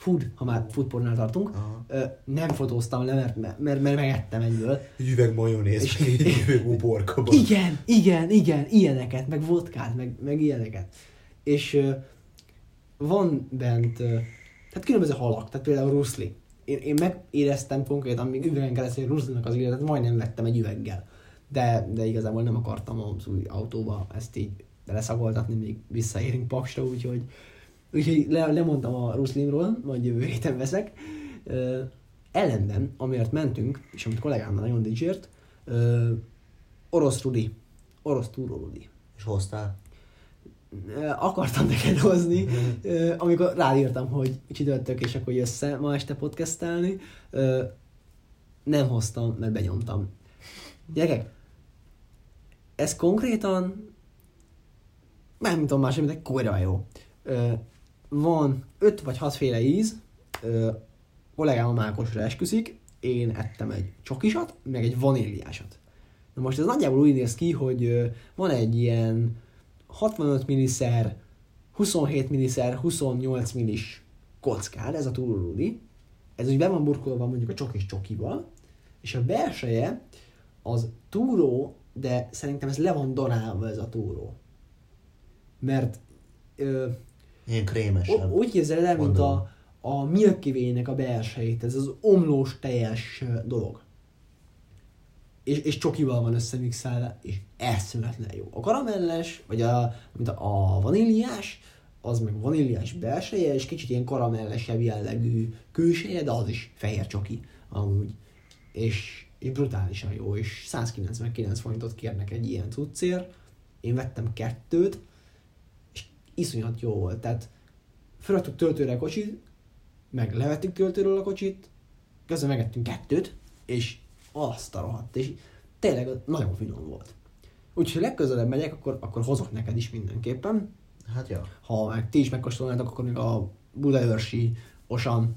Food, ha már foodpornál tartunk. Aha. Ö, nem fotóztam le, mert, mert, mert megettem egyből. Egy üveg majonéz, És- egy üveg uborkaba. Igen, igen, igen, ilyeneket, meg vodkát, meg, meg ilyeneket. És ö, van bent, ö, tehát különböző halak, tehát például ruszli. Én, én megéreztem konkrétan, még üvegen keresztül, ruszlinak az életet majdnem vettem egy üveggel. De, de igazából nem akartam az új autóba ezt így beleszagoltatni, még visszaérünk Paksra, úgyhogy, úgyhogy le, lemondtam a ruszlimról, majd jövő héten veszek. Ö, ellenben, amiért mentünk, és amit kollégámmal nagyon dicsért, ö, orosz Rudi, orosz túró Rudi. És hoztál? Akartam neked hozni, ö, amikor ráírtam, hogy csütörtök, és akkor jössz ma este podcastelni. Nem hoztam, mert benyomtam. Gyerekek, ez konkrétan nem tudom más, mint egy kurva jó. Van öt vagy hatféle íz, Ö, kollégám a mákosra esküszik, én ettem egy csokisat, meg egy vaníliásat. Na most ez nagyjából úgy néz ki, hogy ö, van egy ilyen 65 milliszer, 27 milliszer, 28 millis kockád, ez a túlrudi. Ez úgy be van burkolva mondjuk a csokis csokival, és a belseje az túró, de szerintem ez le van donálva ez a túró. Mert ö, Ilyen krémesebb. úgy képzeled el, mint a, a Milky Way-nek a belsejét, ez az omlós teljes dolog. És, és csokival van összemixelve, és eszméletlen jó. A karamelles, vagy a, mint a, a vaníliás, az meg vaníliás belseje, és kicsit ilyen karamellesebb jellegű külseje, de az is fehér csoki, amúgy. És, és brutálisan jó, és 199 forintot kérnek egy ilyen cuccért. Én vettem kettőt, iszonyat jó volt. Tehát felraktuk töltőre a kocsit, meg levettük töltőről a kocsit, közben megettünk kettőt, és azt a rohadt, és tényleg nagyon finom volt. Úgyhogy legközelebb megyek, akkor, akkor hozok neked is mindenképpen. Hát ja. Ha meg ti is megkóstolnátok, akkor még a Budaörsi Osan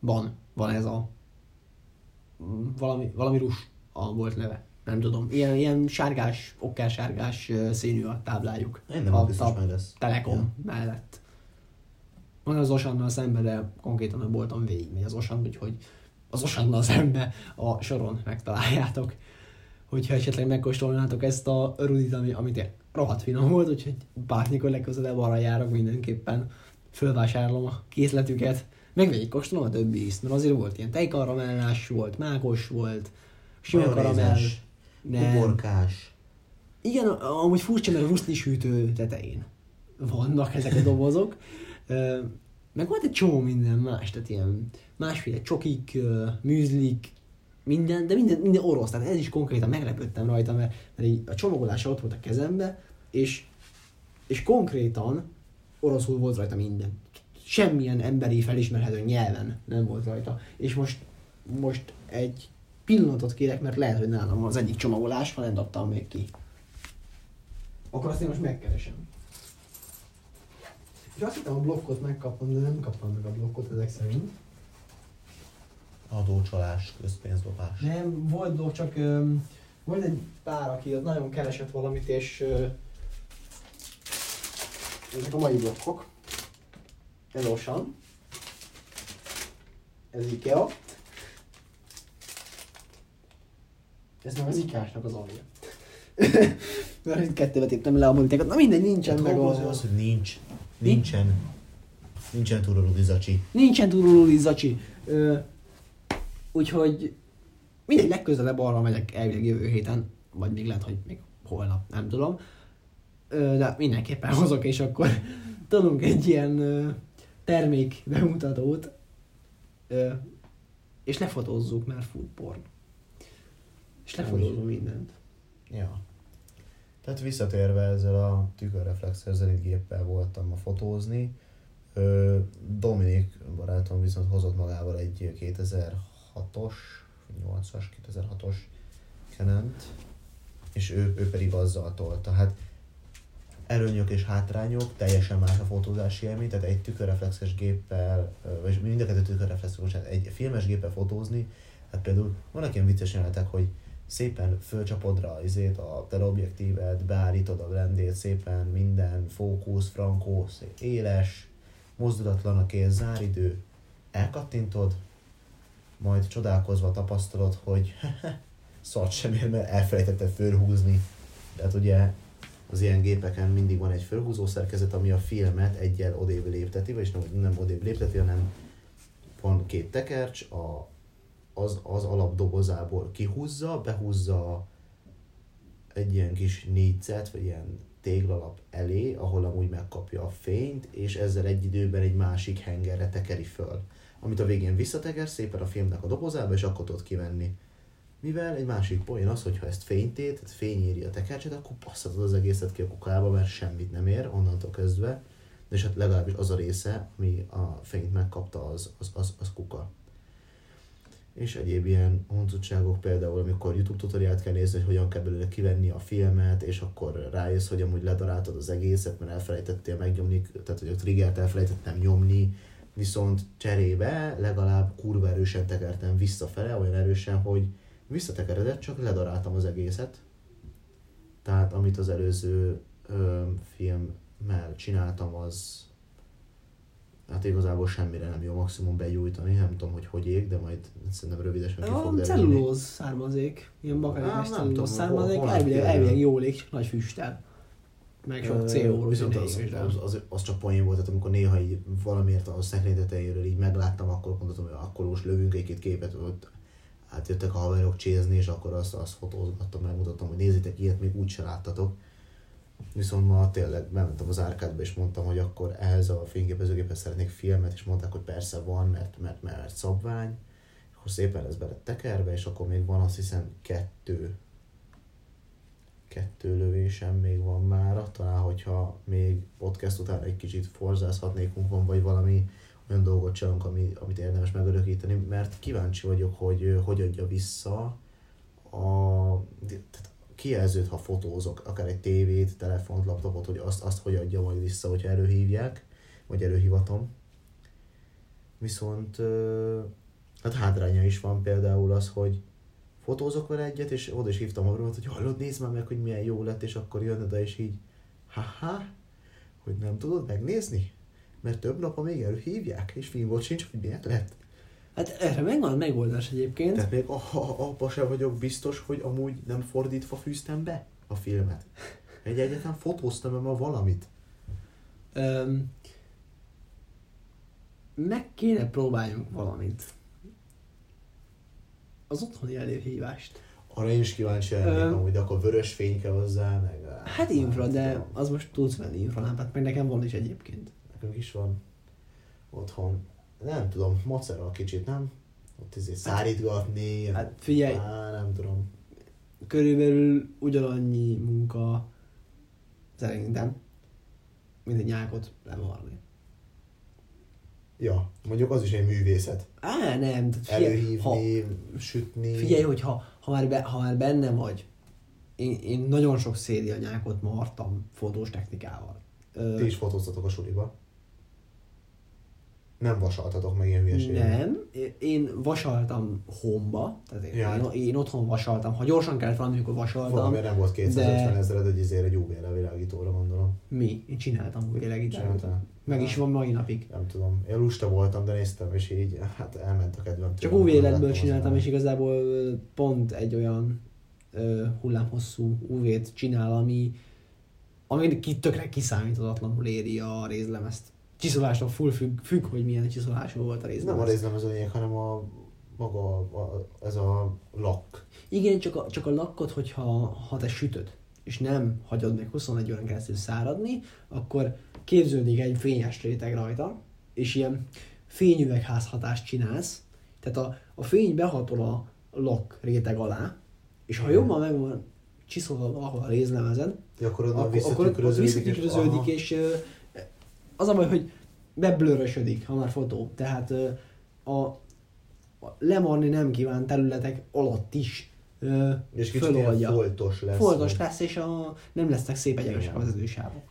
van, van ez a valami, valami rus a volt neve. Nem tudom. Ilyen, ilyen sárgás, okkás-sárgás ö, színű a táblájuk. Én nem a, biztos, a lesz. Telekom Ja. mellett. Van az Osannal szemben, de konkrétan a bolton végigmegy az Osan, úgyhogy az Osannal szemben a soron megtaláljátok. Hogyha esetleg megkóstolnátok ezt a rudit, ami, amit rohadt finom volt, úgyhogy bármikor legközelebb arra járok mindenképpen. Fölvásárolom a készletüket, meg végigkóstolom a többi ízt, mert azért volt ilyen tejkaramellás, volt mákos, volt, sima karamell. Nem. Uborkás. Igen, amúgy furcsa, mert a ruszli sütő tetején vannak ezek a dobozok. Meg volt egy csomó minden más, tehát ilyen másféle csokik, műzlik, minden, de minden, minden orosz, tehát ez is konkrétan meglepődtem rajta, mert, mert így a csomagolása ott volt a kezembe, és, és konkrétan oroszul volt rajta minden. Semmilyen emberi felismerhető nyelven nem volt rajta. És most, most egy pillanatot kérek, mert lehet, hogy nálam az egyik csomagolás, ha nem dobtam még ki. Akkor azt én most megkeresem. És azt hittem a blokkot megkapom, de nem kaptam meg a blokkot ezek szerint. Adócsalás, közpénzdobás. Nem, volt csak öm, volt egy pár, aki ott nagyon keresett valamit, és ö, ezek a mai blokkok. Ez Osan. Ez Ikea. Ez meg az Ikásnak az alja. Mert itt kettőbe téptem le a borítékot. Na mindegy, nincsen Hát meg hol a... az, hogy nincs. Nincsen. Nincsen túrolódi zacsi. Nincsen turulóli zacsi. Ö, úgyhogy mindegy, legközelebb arra megyek elvileg jövő héten, vagy még lehet, hogy még holnap, nem tudom. Ö, de mindenképpen hozok, és akkor tudunk egy ilyen ö, termék bemutatót, ö, és lefotózzuk, mert food porn. És lefotózzuk mindent. Ja. Tehát visszatérve ezzel a tükörreflexer zenit géppel voltam ma fotózni. Dominik barátom viszont hozott magával egy 2006-os, 8-as, 2006-os Canon-t, és ő, ő pedig azzal tolta. Hát előnyök és hátrányok, teljesen más a fotózási élmény, tehát egy tükörreflexes géppel, vagy mind a kettő tükörreflexes, bocsánat, egy filmes géppel fotózni, hát például vannak ilyen vicces jelenetek, hogy szépen fölcsapod rá izét, a teleobjektívet, beállítod a blendét, szépen minden, fókusz, frankó, szép, éles, mozdulatlan a kéz, záridő, elkattintod, majd csodálkozva tapasztalod, hogy szart sem ér, mert elfelejtetted fölhúzni. Tehát ugye az ilyen gépeken mindig van egy fölhúzó szerkezet, ami a filmet egyel odébb lépteti, vagyis nem, nem odébb lépteti, hanem van két tekercs, a, az, az alapdobozából kihúzza, behúzza egy ilyen kis négyzet, vagy ilyen téglalap elé, ahol amúgy megkapja a fényt, és ezzel egy időben egy másik hengerre tekeri föl. Amit a végén visszateker szépen a filmnek a dobozába, és akkor tudod kivenni. Mivel egy másik poén az, hogy ha ezt fénytét, tehát fény éri a tekercset, akkor passzatod az egészet ki a kukába, mert semmit nem ér onnantól kezdve. És hát legalábbis az a része, ami a fényt megkapta, az, az, az, az kuka és egyéb ilyen honcutságok, például amikor YouTube tutoriát kell nézni, hogy hogyan kell belőle kivenni a filmet, és akkor rájössz, hogy amúgy ledaráltad az egészet, mert elfelejtettél megnyomni, tehát hogy a triggert elfelejtettem nyomni, viszont cserébe legalább kurva erősen tekertem visszafele, olyan erősen, hogy visszatekeredett, csak ledaráltam az egészet. Tehát amit az előző ö, filmmel csináltam, az hát igazából semmire nem jó, maximum begyújtani, nem tudom, hogy hogy ég, de majd szerintem rövidesen ki fog cellulóz származék, ilyen nem cellulóz származék, elvileg, elvileg jól ég, csak nagy füsttel. Meg sok CO-ról Viszont az, az, az, az, csak poén volt, tehát amikor néha így valamiért a szekrény tetejéről így megláttam, akkor mondtam, hogy akkor most lövünk egy-két képet, ott átjöttek a haverok csézni, és akkor azt, azt fotózgattam, megmutattam, hogy nézzétek, ilyet még úgyse láttatok. Viszont ma tényleg bementem az árkádba, és mondtam, hogy akkor ehhez a fényképezőgéphez szeretnék filmet, és mondták, hogy persze van, mert, mert, mert, szabvány. Akkor szépen ez bele tekerve, és akkor még van azt hiszem kettő kettő lövésem még van mára, talán hogyha még podcast után egy kicsit forzázhatnékunk van, vagy valami olyan dolgot csinálunk, ami, amit érdemes megörökíteni, mert kíváncsi vagyok, hogy hogy adja vissza a tehát kijelzőt, ha fotózok, akár egy tévét, telefont, laptopot, hogy azt, azt hogy adja majd vissza, hogyha előhívják, vagy előhívatom. Viszont hát hátránya is van például az, hogy fotózok vele egyet, és oda is hívtam magamat, hogy hallod, nézd már meg, hogy milyen jó lett, és akkor jön oda, és így, haha, hogy nem tudod megnézni? Mert több nap még előhívják, és filmot sincs, hogy milyen lett. Hát erre megvan a megoldás egyébként. Tehát még abban sem vagyok biztos, hogy amúgy nem fordítva fűztem be a filmet. Egy egyetem fotóztam ma valamit. Öm, meg kéne próbáljunk valamit. Az otthoni előhívást. Arra én is kíváncsi lennék, amúgy, de akkor vörös fény kell hozzá, meg... Hát infra, de az most tudsz venni infralámpát, meg nekem van is egyébként. Nekünk is van otthon. Nem tudom, macera kicsit, nem? Ott izé szárítgatni. hát figyelj. Á, nem tudom. Körülbelül ugyanannyi munka szerintem, mint egy nyákot lemarni. Ja, mondjuk az is egy művészet. Á, nem. Figyelj, Előhívni, ha, sütni. figyelj, hogy ha, ha, már be, ha már benne vagy, én, én nagyon sok szérianyákot martam fotós technikával. Ti is fotóztatok a suliba. Nem vasaltatok meg ilyen hülyeséget. Nem, én vasaltam homba, tehát én, Ja. én, én otthon vasaltam. Ha gyorsan kellett valami, akkor vasaltam. Valamiért nem volt 250 de- ezered egy izére egy UV levilágítóra, gondolom. Mi? Én csináltam világítást. Csináltál? Meg is van mai napig. Nem tudom. Én lusta voltam, de néztem, és így, hát elment a kedvem. Csak UV láttam csináltam, és igazából pont egy olyan ö, hullámhosszú UV-t csinál, ami, ami ki, tökre kiszámíthatatlanul éri a rézlemezt. Csiszolástól full függ, függ, hogy milyen csiszolású volt a Nem rézlemez. a részlem az a lényeg, hanem a maga a, ez a lak. Igen, csak a, csak a lakkot, hogyha ha te sütöd, és nem hagyod meg 21 órán keresztül száradni, akkor képződik egy fényes réteg rajta, és ilyen fényüvegház hatást csinálsz, tehát a, a fény behatol a lak réteg alá, és ha jobban meg van csiszolva valahol a rézlemezed, Gyakorlatilag akkor, akkor az visszatükröződik. visszatükröződik, és, és az a baj, hogy beblőrösödik, ha már fotó. Tehát a, a lemarni nem kívánt területek alatt is ö, és kicsit föloldja. foltos lesz. Foltos vagy- lesz, és a, nem lesznek szép egyenesek a Igen. vezetősávok.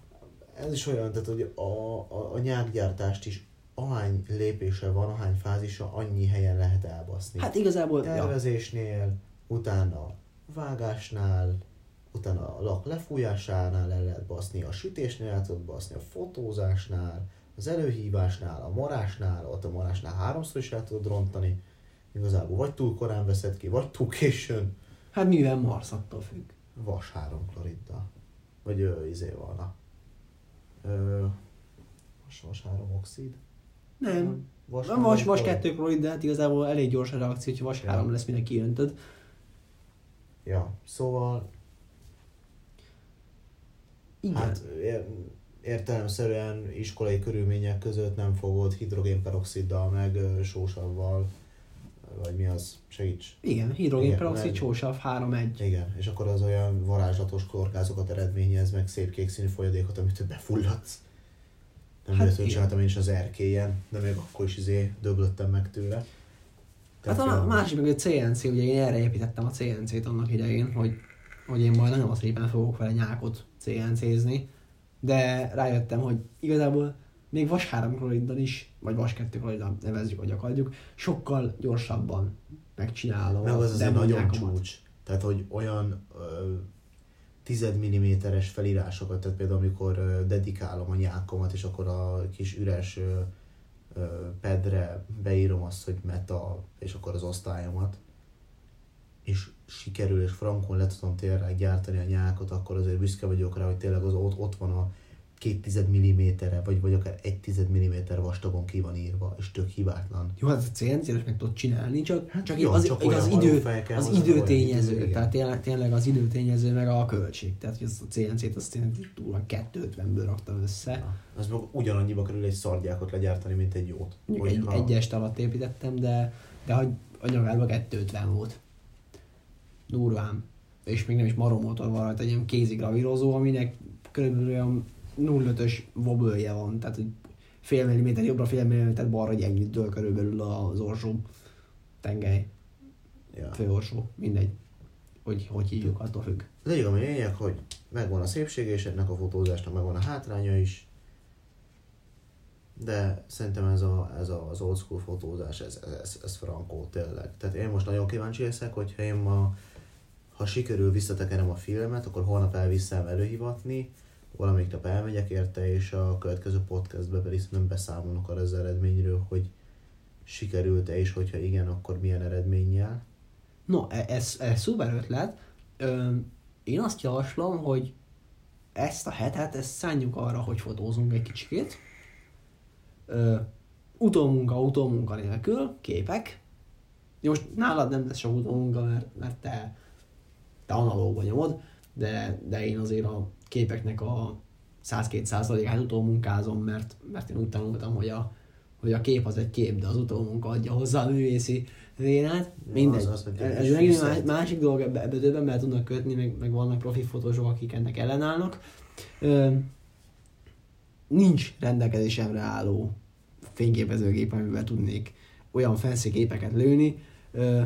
Ez is olyan, tehát hogy a, a, a nyákgyártást is ahány lépése van, ahány fázisa, annyi helyen lehet elbaszni. Hát igazából, ja, tervezésnél, utána vágásnál, utána a lak lefújásánál el lehet baszni, a sütésnél el tudod baszni, a fotózásnál, az előhívásnál, a marásnál, ott a marásnál háromszor is el tudod rontani. Igazából vagy túl korán veszed ki, vagy túl későn. hát mivel Mars attól függ. Vas három kloriddal. Vagy ö, izé van. Ö, vas, vas három oxid. Nem. Vas, Nem vas, vas kettő klorid, de hát igazából elég gyors a reakció, hogyha vas Ja. három lesz, mire kijöntöd. Ja, szóval Igen. Hát ér- értelemszerűen iskolai körülmények között nem fogod hidrogénperoxiddal, meg sósavval, vagy mi az, segíts. Igen, hidrogénperoxid, sósav 3-1. Igen, és akkor az olyan varázslatos klorgázokat eredményez, meg szép kék színű folyadékot, amit befulladsz. Nem Hát hát igen. csináltam én is az erkélyen, de még akkor is izé döglöttem meg tőle. Hát Tehát a olyan- másik meg a CNC, ugye én erre építettem a CNC-t annak idején, hogy, hogy én majd nagyon szépen fogok vele nyákot CNC-zni, de rájöttem, hogy igazából még vas 3 kloriddal is, vagy vas 2 kloriddal nevezzük, vagy akarjuk, sokkal gyorsabban megcsinálom Meg az azért nagyon csúcs. Tehát, hogy olyan ö, 10 mm-es felírásokat, tehát például amikor ö, dedikálom a nyákomat, és akkor a kis üres ö, ö, pedre beírom azt, hogy meta, és akkor az osztályomat, és sikerül, és frankon le tudom tényleg gyártani a nyákot, akkor azért büszke vagyok rá, hogy tényleg az ott, ott van a két tized milliméterre, vagy, vagy akár egy tized milliméter vastagon ki van írva, és tök hibátlan. Jó, hát a CNC-t meg tudod csinálni, csak, Hát csak, jó, az, csak az, idő, kell az olyan időtényező, idő, tehát tényleg, tényleg az időtényező meg a költség. Tehát hogy a CNC-t azt én túl 250-ből raktam össze. Na, az meg ugyanannyiba kerül egy szargyákot legyártani, mint egy jót. Mondjuk egy, Hogyha- egy est alatt építettem, de, de hogy anyagában 250 volt. Durván. És még nem is maromotor van rajta, egy ilyen kézi gravírozó, aminek körülbelül olyan 0,5-ös wobble van, tehát hogy fél milliméter jobbra, fél milliméter balra, hogy ennyit dől körülbelül az orsó tengely, Ja. főorsó, mindegy. Hogy, hogy hívjuk, attól függ. Lényeg ami lényeg, hogy megvan a szépsége, és ennek a fotózásnak megvan a hátránya is. De szerintem ez, a, ez a, az old school fotózás, ez, ez, ez frankó tényleg. Tehát én most nagyon kíváncsi leszek, hogyha én ma, ha sikerül visszatekerem a filmet, akkor holnap elviszem előhivatni, valamelyik nap elmegyek érte, és a következő podcastbe pedig szerintem beszámolnak arra az eredményről, hogy sikerült-e, és hogyha igen, akkor milyen eredménnyel. No, e- ez, ez szuper ötlet. Ö, én azt javaslom, hogy ezt a hetet, ezt szánjuk arra, hogy fotózunk egy kicsikét. Ö, utómunka, utómunka nélkül, képek. Jó, Most nálad nem lesz sok utómunka, mert, mert te, te analógban nyomod, de, de én azért a képeknek a 102%-át utómunkázom, mert, mert én úgy tanultam, hogy a, hogy a kép az egy kép, de az utómunka adja hozzá a művészi vénát. Mindegy. az- az, hogy ez megint más, másik dolog, ebbe, ebbe többen be tudnak kötni, meg, meg vannak profi fotósok, akik ennek ellenállnak. Ö, nincs rendelkezésemre álló fényképezőgép, amivel tudnék olyan fancy képeket lőni, ö,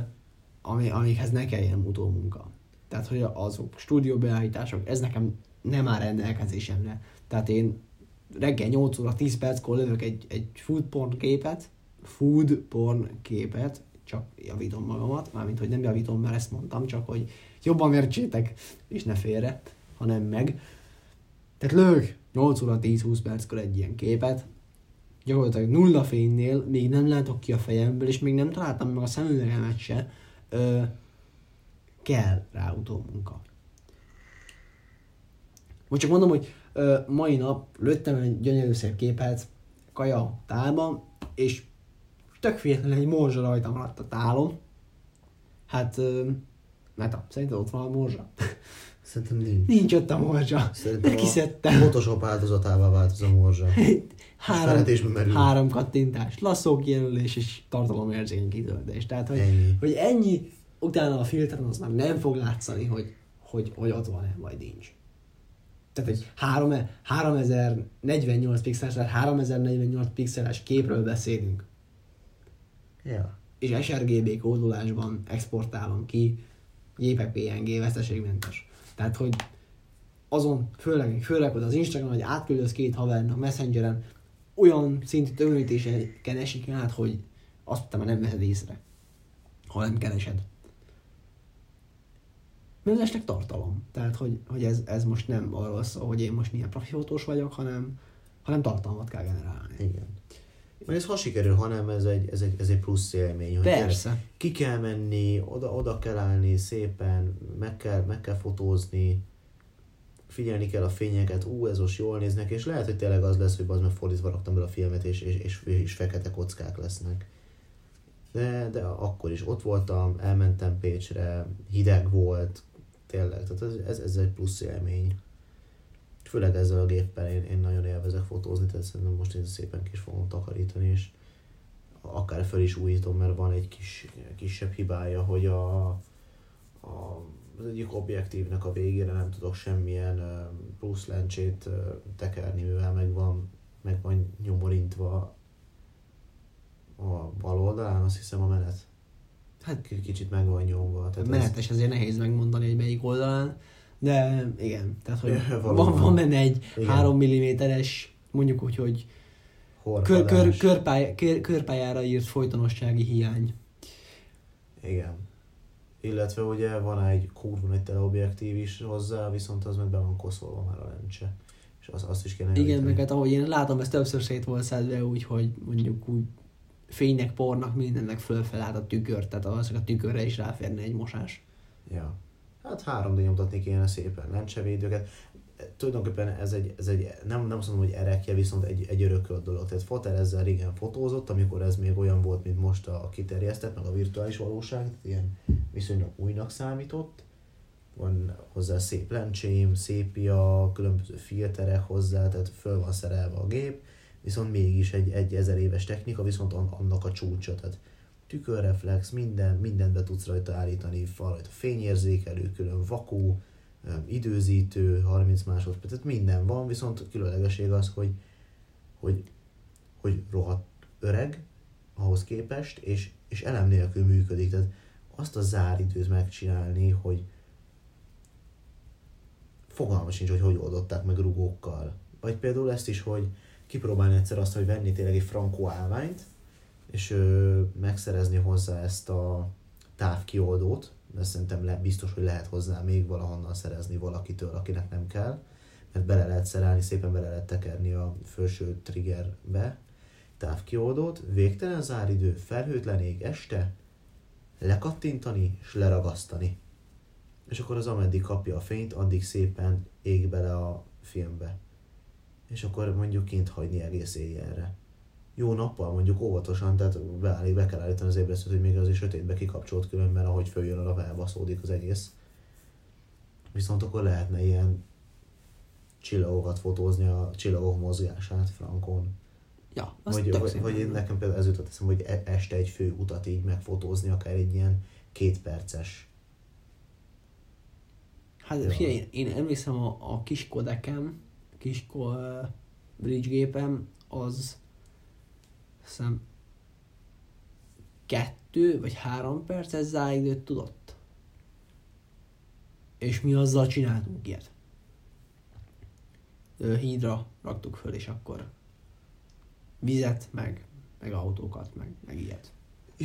ami, amikhez ne kelljen utómunka. Tehát, hogy azok stúdióbeállítások, ez nekem nem áll rendelkezésemre. Tehát én reggel 8 óra 10 perckor lövök egy, egy food porn képet, food porn képet, csak javítom magamat, mármint, hogy nem javítom, mert ezt mondtam, csak hogy jobban értsétek, és ne félre, hanem meg. Tehát lövök 8 óra 10-20 perckor egy ilyen képet, gyakorlatilag nulla fénynél, még nem látok ki a fejemből, és még nem találtam meg a szemüvegemet se, ö, kell rá utómunka. Most csak mondom, hogy ö, mai nap lőttem egy gyönyörű szép képet kaja tálban, és tök véletlenül egy morzsa rajta maradt a tálon. Hát, ö, Meta, szerinted ott van a morzsa? Szerintem nincs. Nincs ott a morzsa. Szerintem De a kiszedtem. Photoshop áldozatává vált az a morzsa. Három, három kattintás, lasszó kijelölés és tartalomérzékeny kitöltés. Tehát, hogy Ennyi. hogy ennyi utána a filteren az már nem fog látszani, hogy, hogy, hogy ott van-e, vagy nincs. Tehát egy 3, 3048 pixeles, tehát 3048 pixeles képről beszélünk, Ja. és sRGB kódolásban exportálom ki, JPEG PNG veszteségmentes. Tehát, hogy azon, főleg, főleg hogy az Instagram, hogy átküldöz két havernak Messengeren, olyan szintű tömörítéseken esik át, hogy azt te már nem veszed észre, ha nem keresed. Mellesleg tartalom. Tehát, hogy, hogy ez, ez most nem arról szól, hogy én most milyen profi fotós vagyok, hanem, hanem tartalmat kell generálni. Igen. Meg ez ha sikerül, hanem ez egy, ez egy, ez egy plusz élmény. Hogy Persze. Ki kell menni, oda, oda kell állni szépen, meg kell, meg kell fotózni, figyelni kell a fényeket, ú, ez most jól néznek, és lehet, hogy tényleg az lesz, hogy az meg fordítva raktam bele a filmet, és, és, és, és fekete kockák lesznek. De, de akkor is ott voltam, elmentem Pécsre, hideg volt, tényleg, tehát ez, ez, ez egy plusz élmény. Főleg ezzel a géppel én, én nagyon élvezek fotózni, tehát szerintem most én szépen kis fogom takarítani, és akár fel is újítom, mert van egy kis, kisebb hibája, hogy a, a az egyik objektívnek a végére nem tudok semmilyen plusz lencsét tekerni, mivel meg van, meg van nyomorintva a bal oldalán, azt hiszem a menet. Hát Kicsit meg van nyomva. Tehát ez- menetes, ezért nehéz megmondani, hogy melyik oldalán, de igen, tehát hogy van, van benne egy Igen. 3 mm-es, mondjuk úgy, hogy kör, kör, körpály, kör, körpályára írt folytonossági hiány. Igen. Illetve ugye van egy kurva nagy teleobjektív is hozzá, viszont az meg be van koszolva már a lencse. És az, azt is kéne Igen, meg hát ahogy én látom, ez többször szét volt szedve úgy, hogy mondjuk úgy fénynek, pornak, mindennek fölfel át a tükör, tehát valószínűleg a tükörre is ráférne egy mosás. Ja. Hát 3D nyomtatni kéne szépen lencsevédőket. Tulajdonképpen ez egy, ez egy nem, nem azt mondom, hogy erekje, viszont egy, egy örökölt dolog. Tehát Foter ezzel régen fotózott, amikor ez még olyan volt, mint most a kiterjesztett, meg a virtuális valóság, ilyen viszonylag újnak számított. Van hozzá szép lencsém, szépia, különböző filterek hozzá, tehát föl van szerelve a gép, viszont mégis egy, egy ezer éves technika, viszont an- annak a csúcsa, tehát tükörreflex, minden, mindent be tudsz rajta állítani, van rajta fényérzékelő, külön vakú, öm, időzítő, 30 másodperc, tehát minden van, viszont különlegesség az, hogy, hogy, hogy rohadt öreg ahhoz képest, és, és elem nélkül működik. Tehát azt a záridőt megcsinálni, hogy fogalma sincs, hogy hogy oldották meg rugókkal. Vagy például ezt is, hogy kipróbálni egyszer azt, hogy venni tényleg egy frankó állványt, és ö, megszerezni hozzá ezt a távkioldót, mert szerintem le, biztos, hogy lehet hozzá még valahonnan szerezni valakitől, akinek nem kell, mert bele lehet szerelni, szépen bele lehet tekerni a felső triggerbe távkioldót, végtelen záridő, felhőtlen ég este, lekattintani és leragasztani. És akkor az ameddig kapja a fényt, addig szépen ég bele a filmbe. És akkor mondjuk kint hagyni egész éjjelre. Jó nappal mondjuk óvatosan, tehát beállít, be kell állítani az ébresztőt, hogy még az is sötétbe kikapcsolt különben, ahogy följön a nap, elbaszódik az egész. Viszont akkor lehetne ilyen csillagokat fotózni, a csillagok mozgását frankon. Ja, az Vagy, vagy, vagy nekem például ez jutott eszembe, hogy e- este egy fő utat így megfotózni, akár egy ilyen két perces. Hát Ja. figyelj, én, én emlékszem a, a kis kodekem, kis uh, bridge gépem, az hiszem kettő vagy három perces záridőt tudott. És mi azzal csináltunk ilyet. Hídra raktuk föl, és akkor vizet, meg, meg autókat, meg, meg ilyet.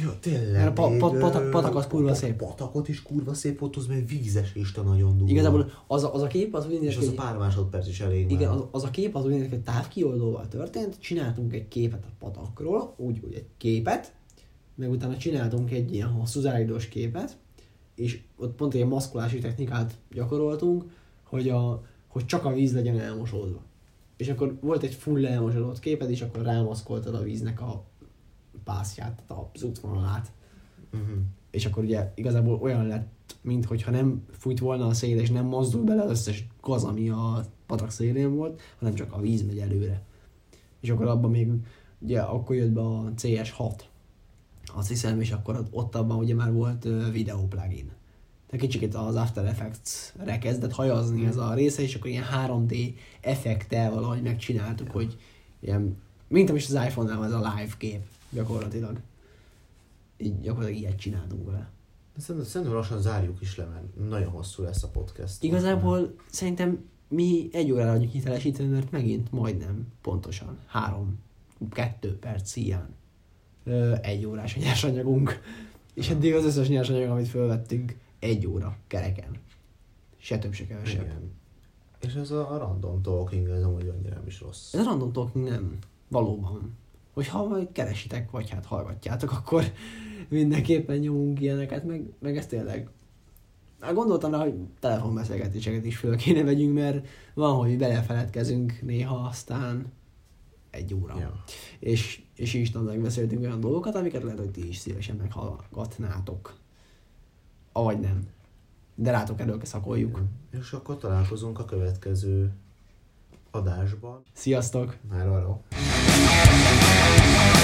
Ja, tényleg. Mert a pa- pa- patak- az kurva szép. Patakot is kurva szép fotóz, mert vízes Isten nagyon durva. Igazából az a, az a kép az úgy És néz az ki, a hogy- pár másodperc is elég Igen, az, az a kép az úgy néz hogy távkioldóval történt, csináltunk egy képet a patakról, úgy, úgy egy képet, meg utána csináltunk egy ilyen hosszú záridós képet, és ott pont egy maszkolási technikát gyakoroltunk, hogy, a, hogy csak a víz legyen elmosódva. És akkor volt egy full elmosódott képed, és akkor rámaszkoltad a víznek a pászját, az útvonalát. Uh-huh. És akkor ugye igazából olyan lett, mintha nem fújt volna a szél, és nem mozdul bele az összes gaz, ami a patak szélén volt, hanem csak a víz megy előre. És akkor abban még, ugye akkor jött be a CS6, azt hiszem, és akkor ott abban ugye már volt ö, videó plugin. Tehát kicsit az After Effects-re kezdett hajazni ez a része, és akkor ilyen 3D effektel valahogy megcsináltuk, hogy ilyen, mint amit az iPhone-nál ez a live kép gyakorlatilag. Így gyakorlatilag ilyet csináltunk vele. Szerintem, szerintem lassan zárjuk is le, mert nagyon hosszú lesz a podcast. Igazából szerintem mi egy órára vagyunk hitelesíteni, mert megint majdnem pontosan három, kettő perc. Ö, egy órás a nyersanyagunk. És eddig az összes nyersanyag, amit fölvettünk, egy óra kereken. Se több, se kevesebb. Igen. És ez a, a random talking, ez amúgy annyira nem is rossz. Ez a random talking nem. Valóban. Hogyha majd keresitek, vagy hát hallgatjátok, akkor mindenképpen nyomunk ilyeneket, meg, meg ez tényleg. Hát gondoltam rá, hogy telefonbeszélgetéseket is föl kéne vegyünk, mert van, hogy belefeledkezünk néha, aztán egy óra. Ja. És, és is megbeszéltünk olyan dolgokat, amiket lehet, hogy ti is szívesen meghallgatnátok. Avagy nem. De rátok erről szakoljuk. És akkor találkozunk a következő adásban. Sziasztok! Már arra. Thank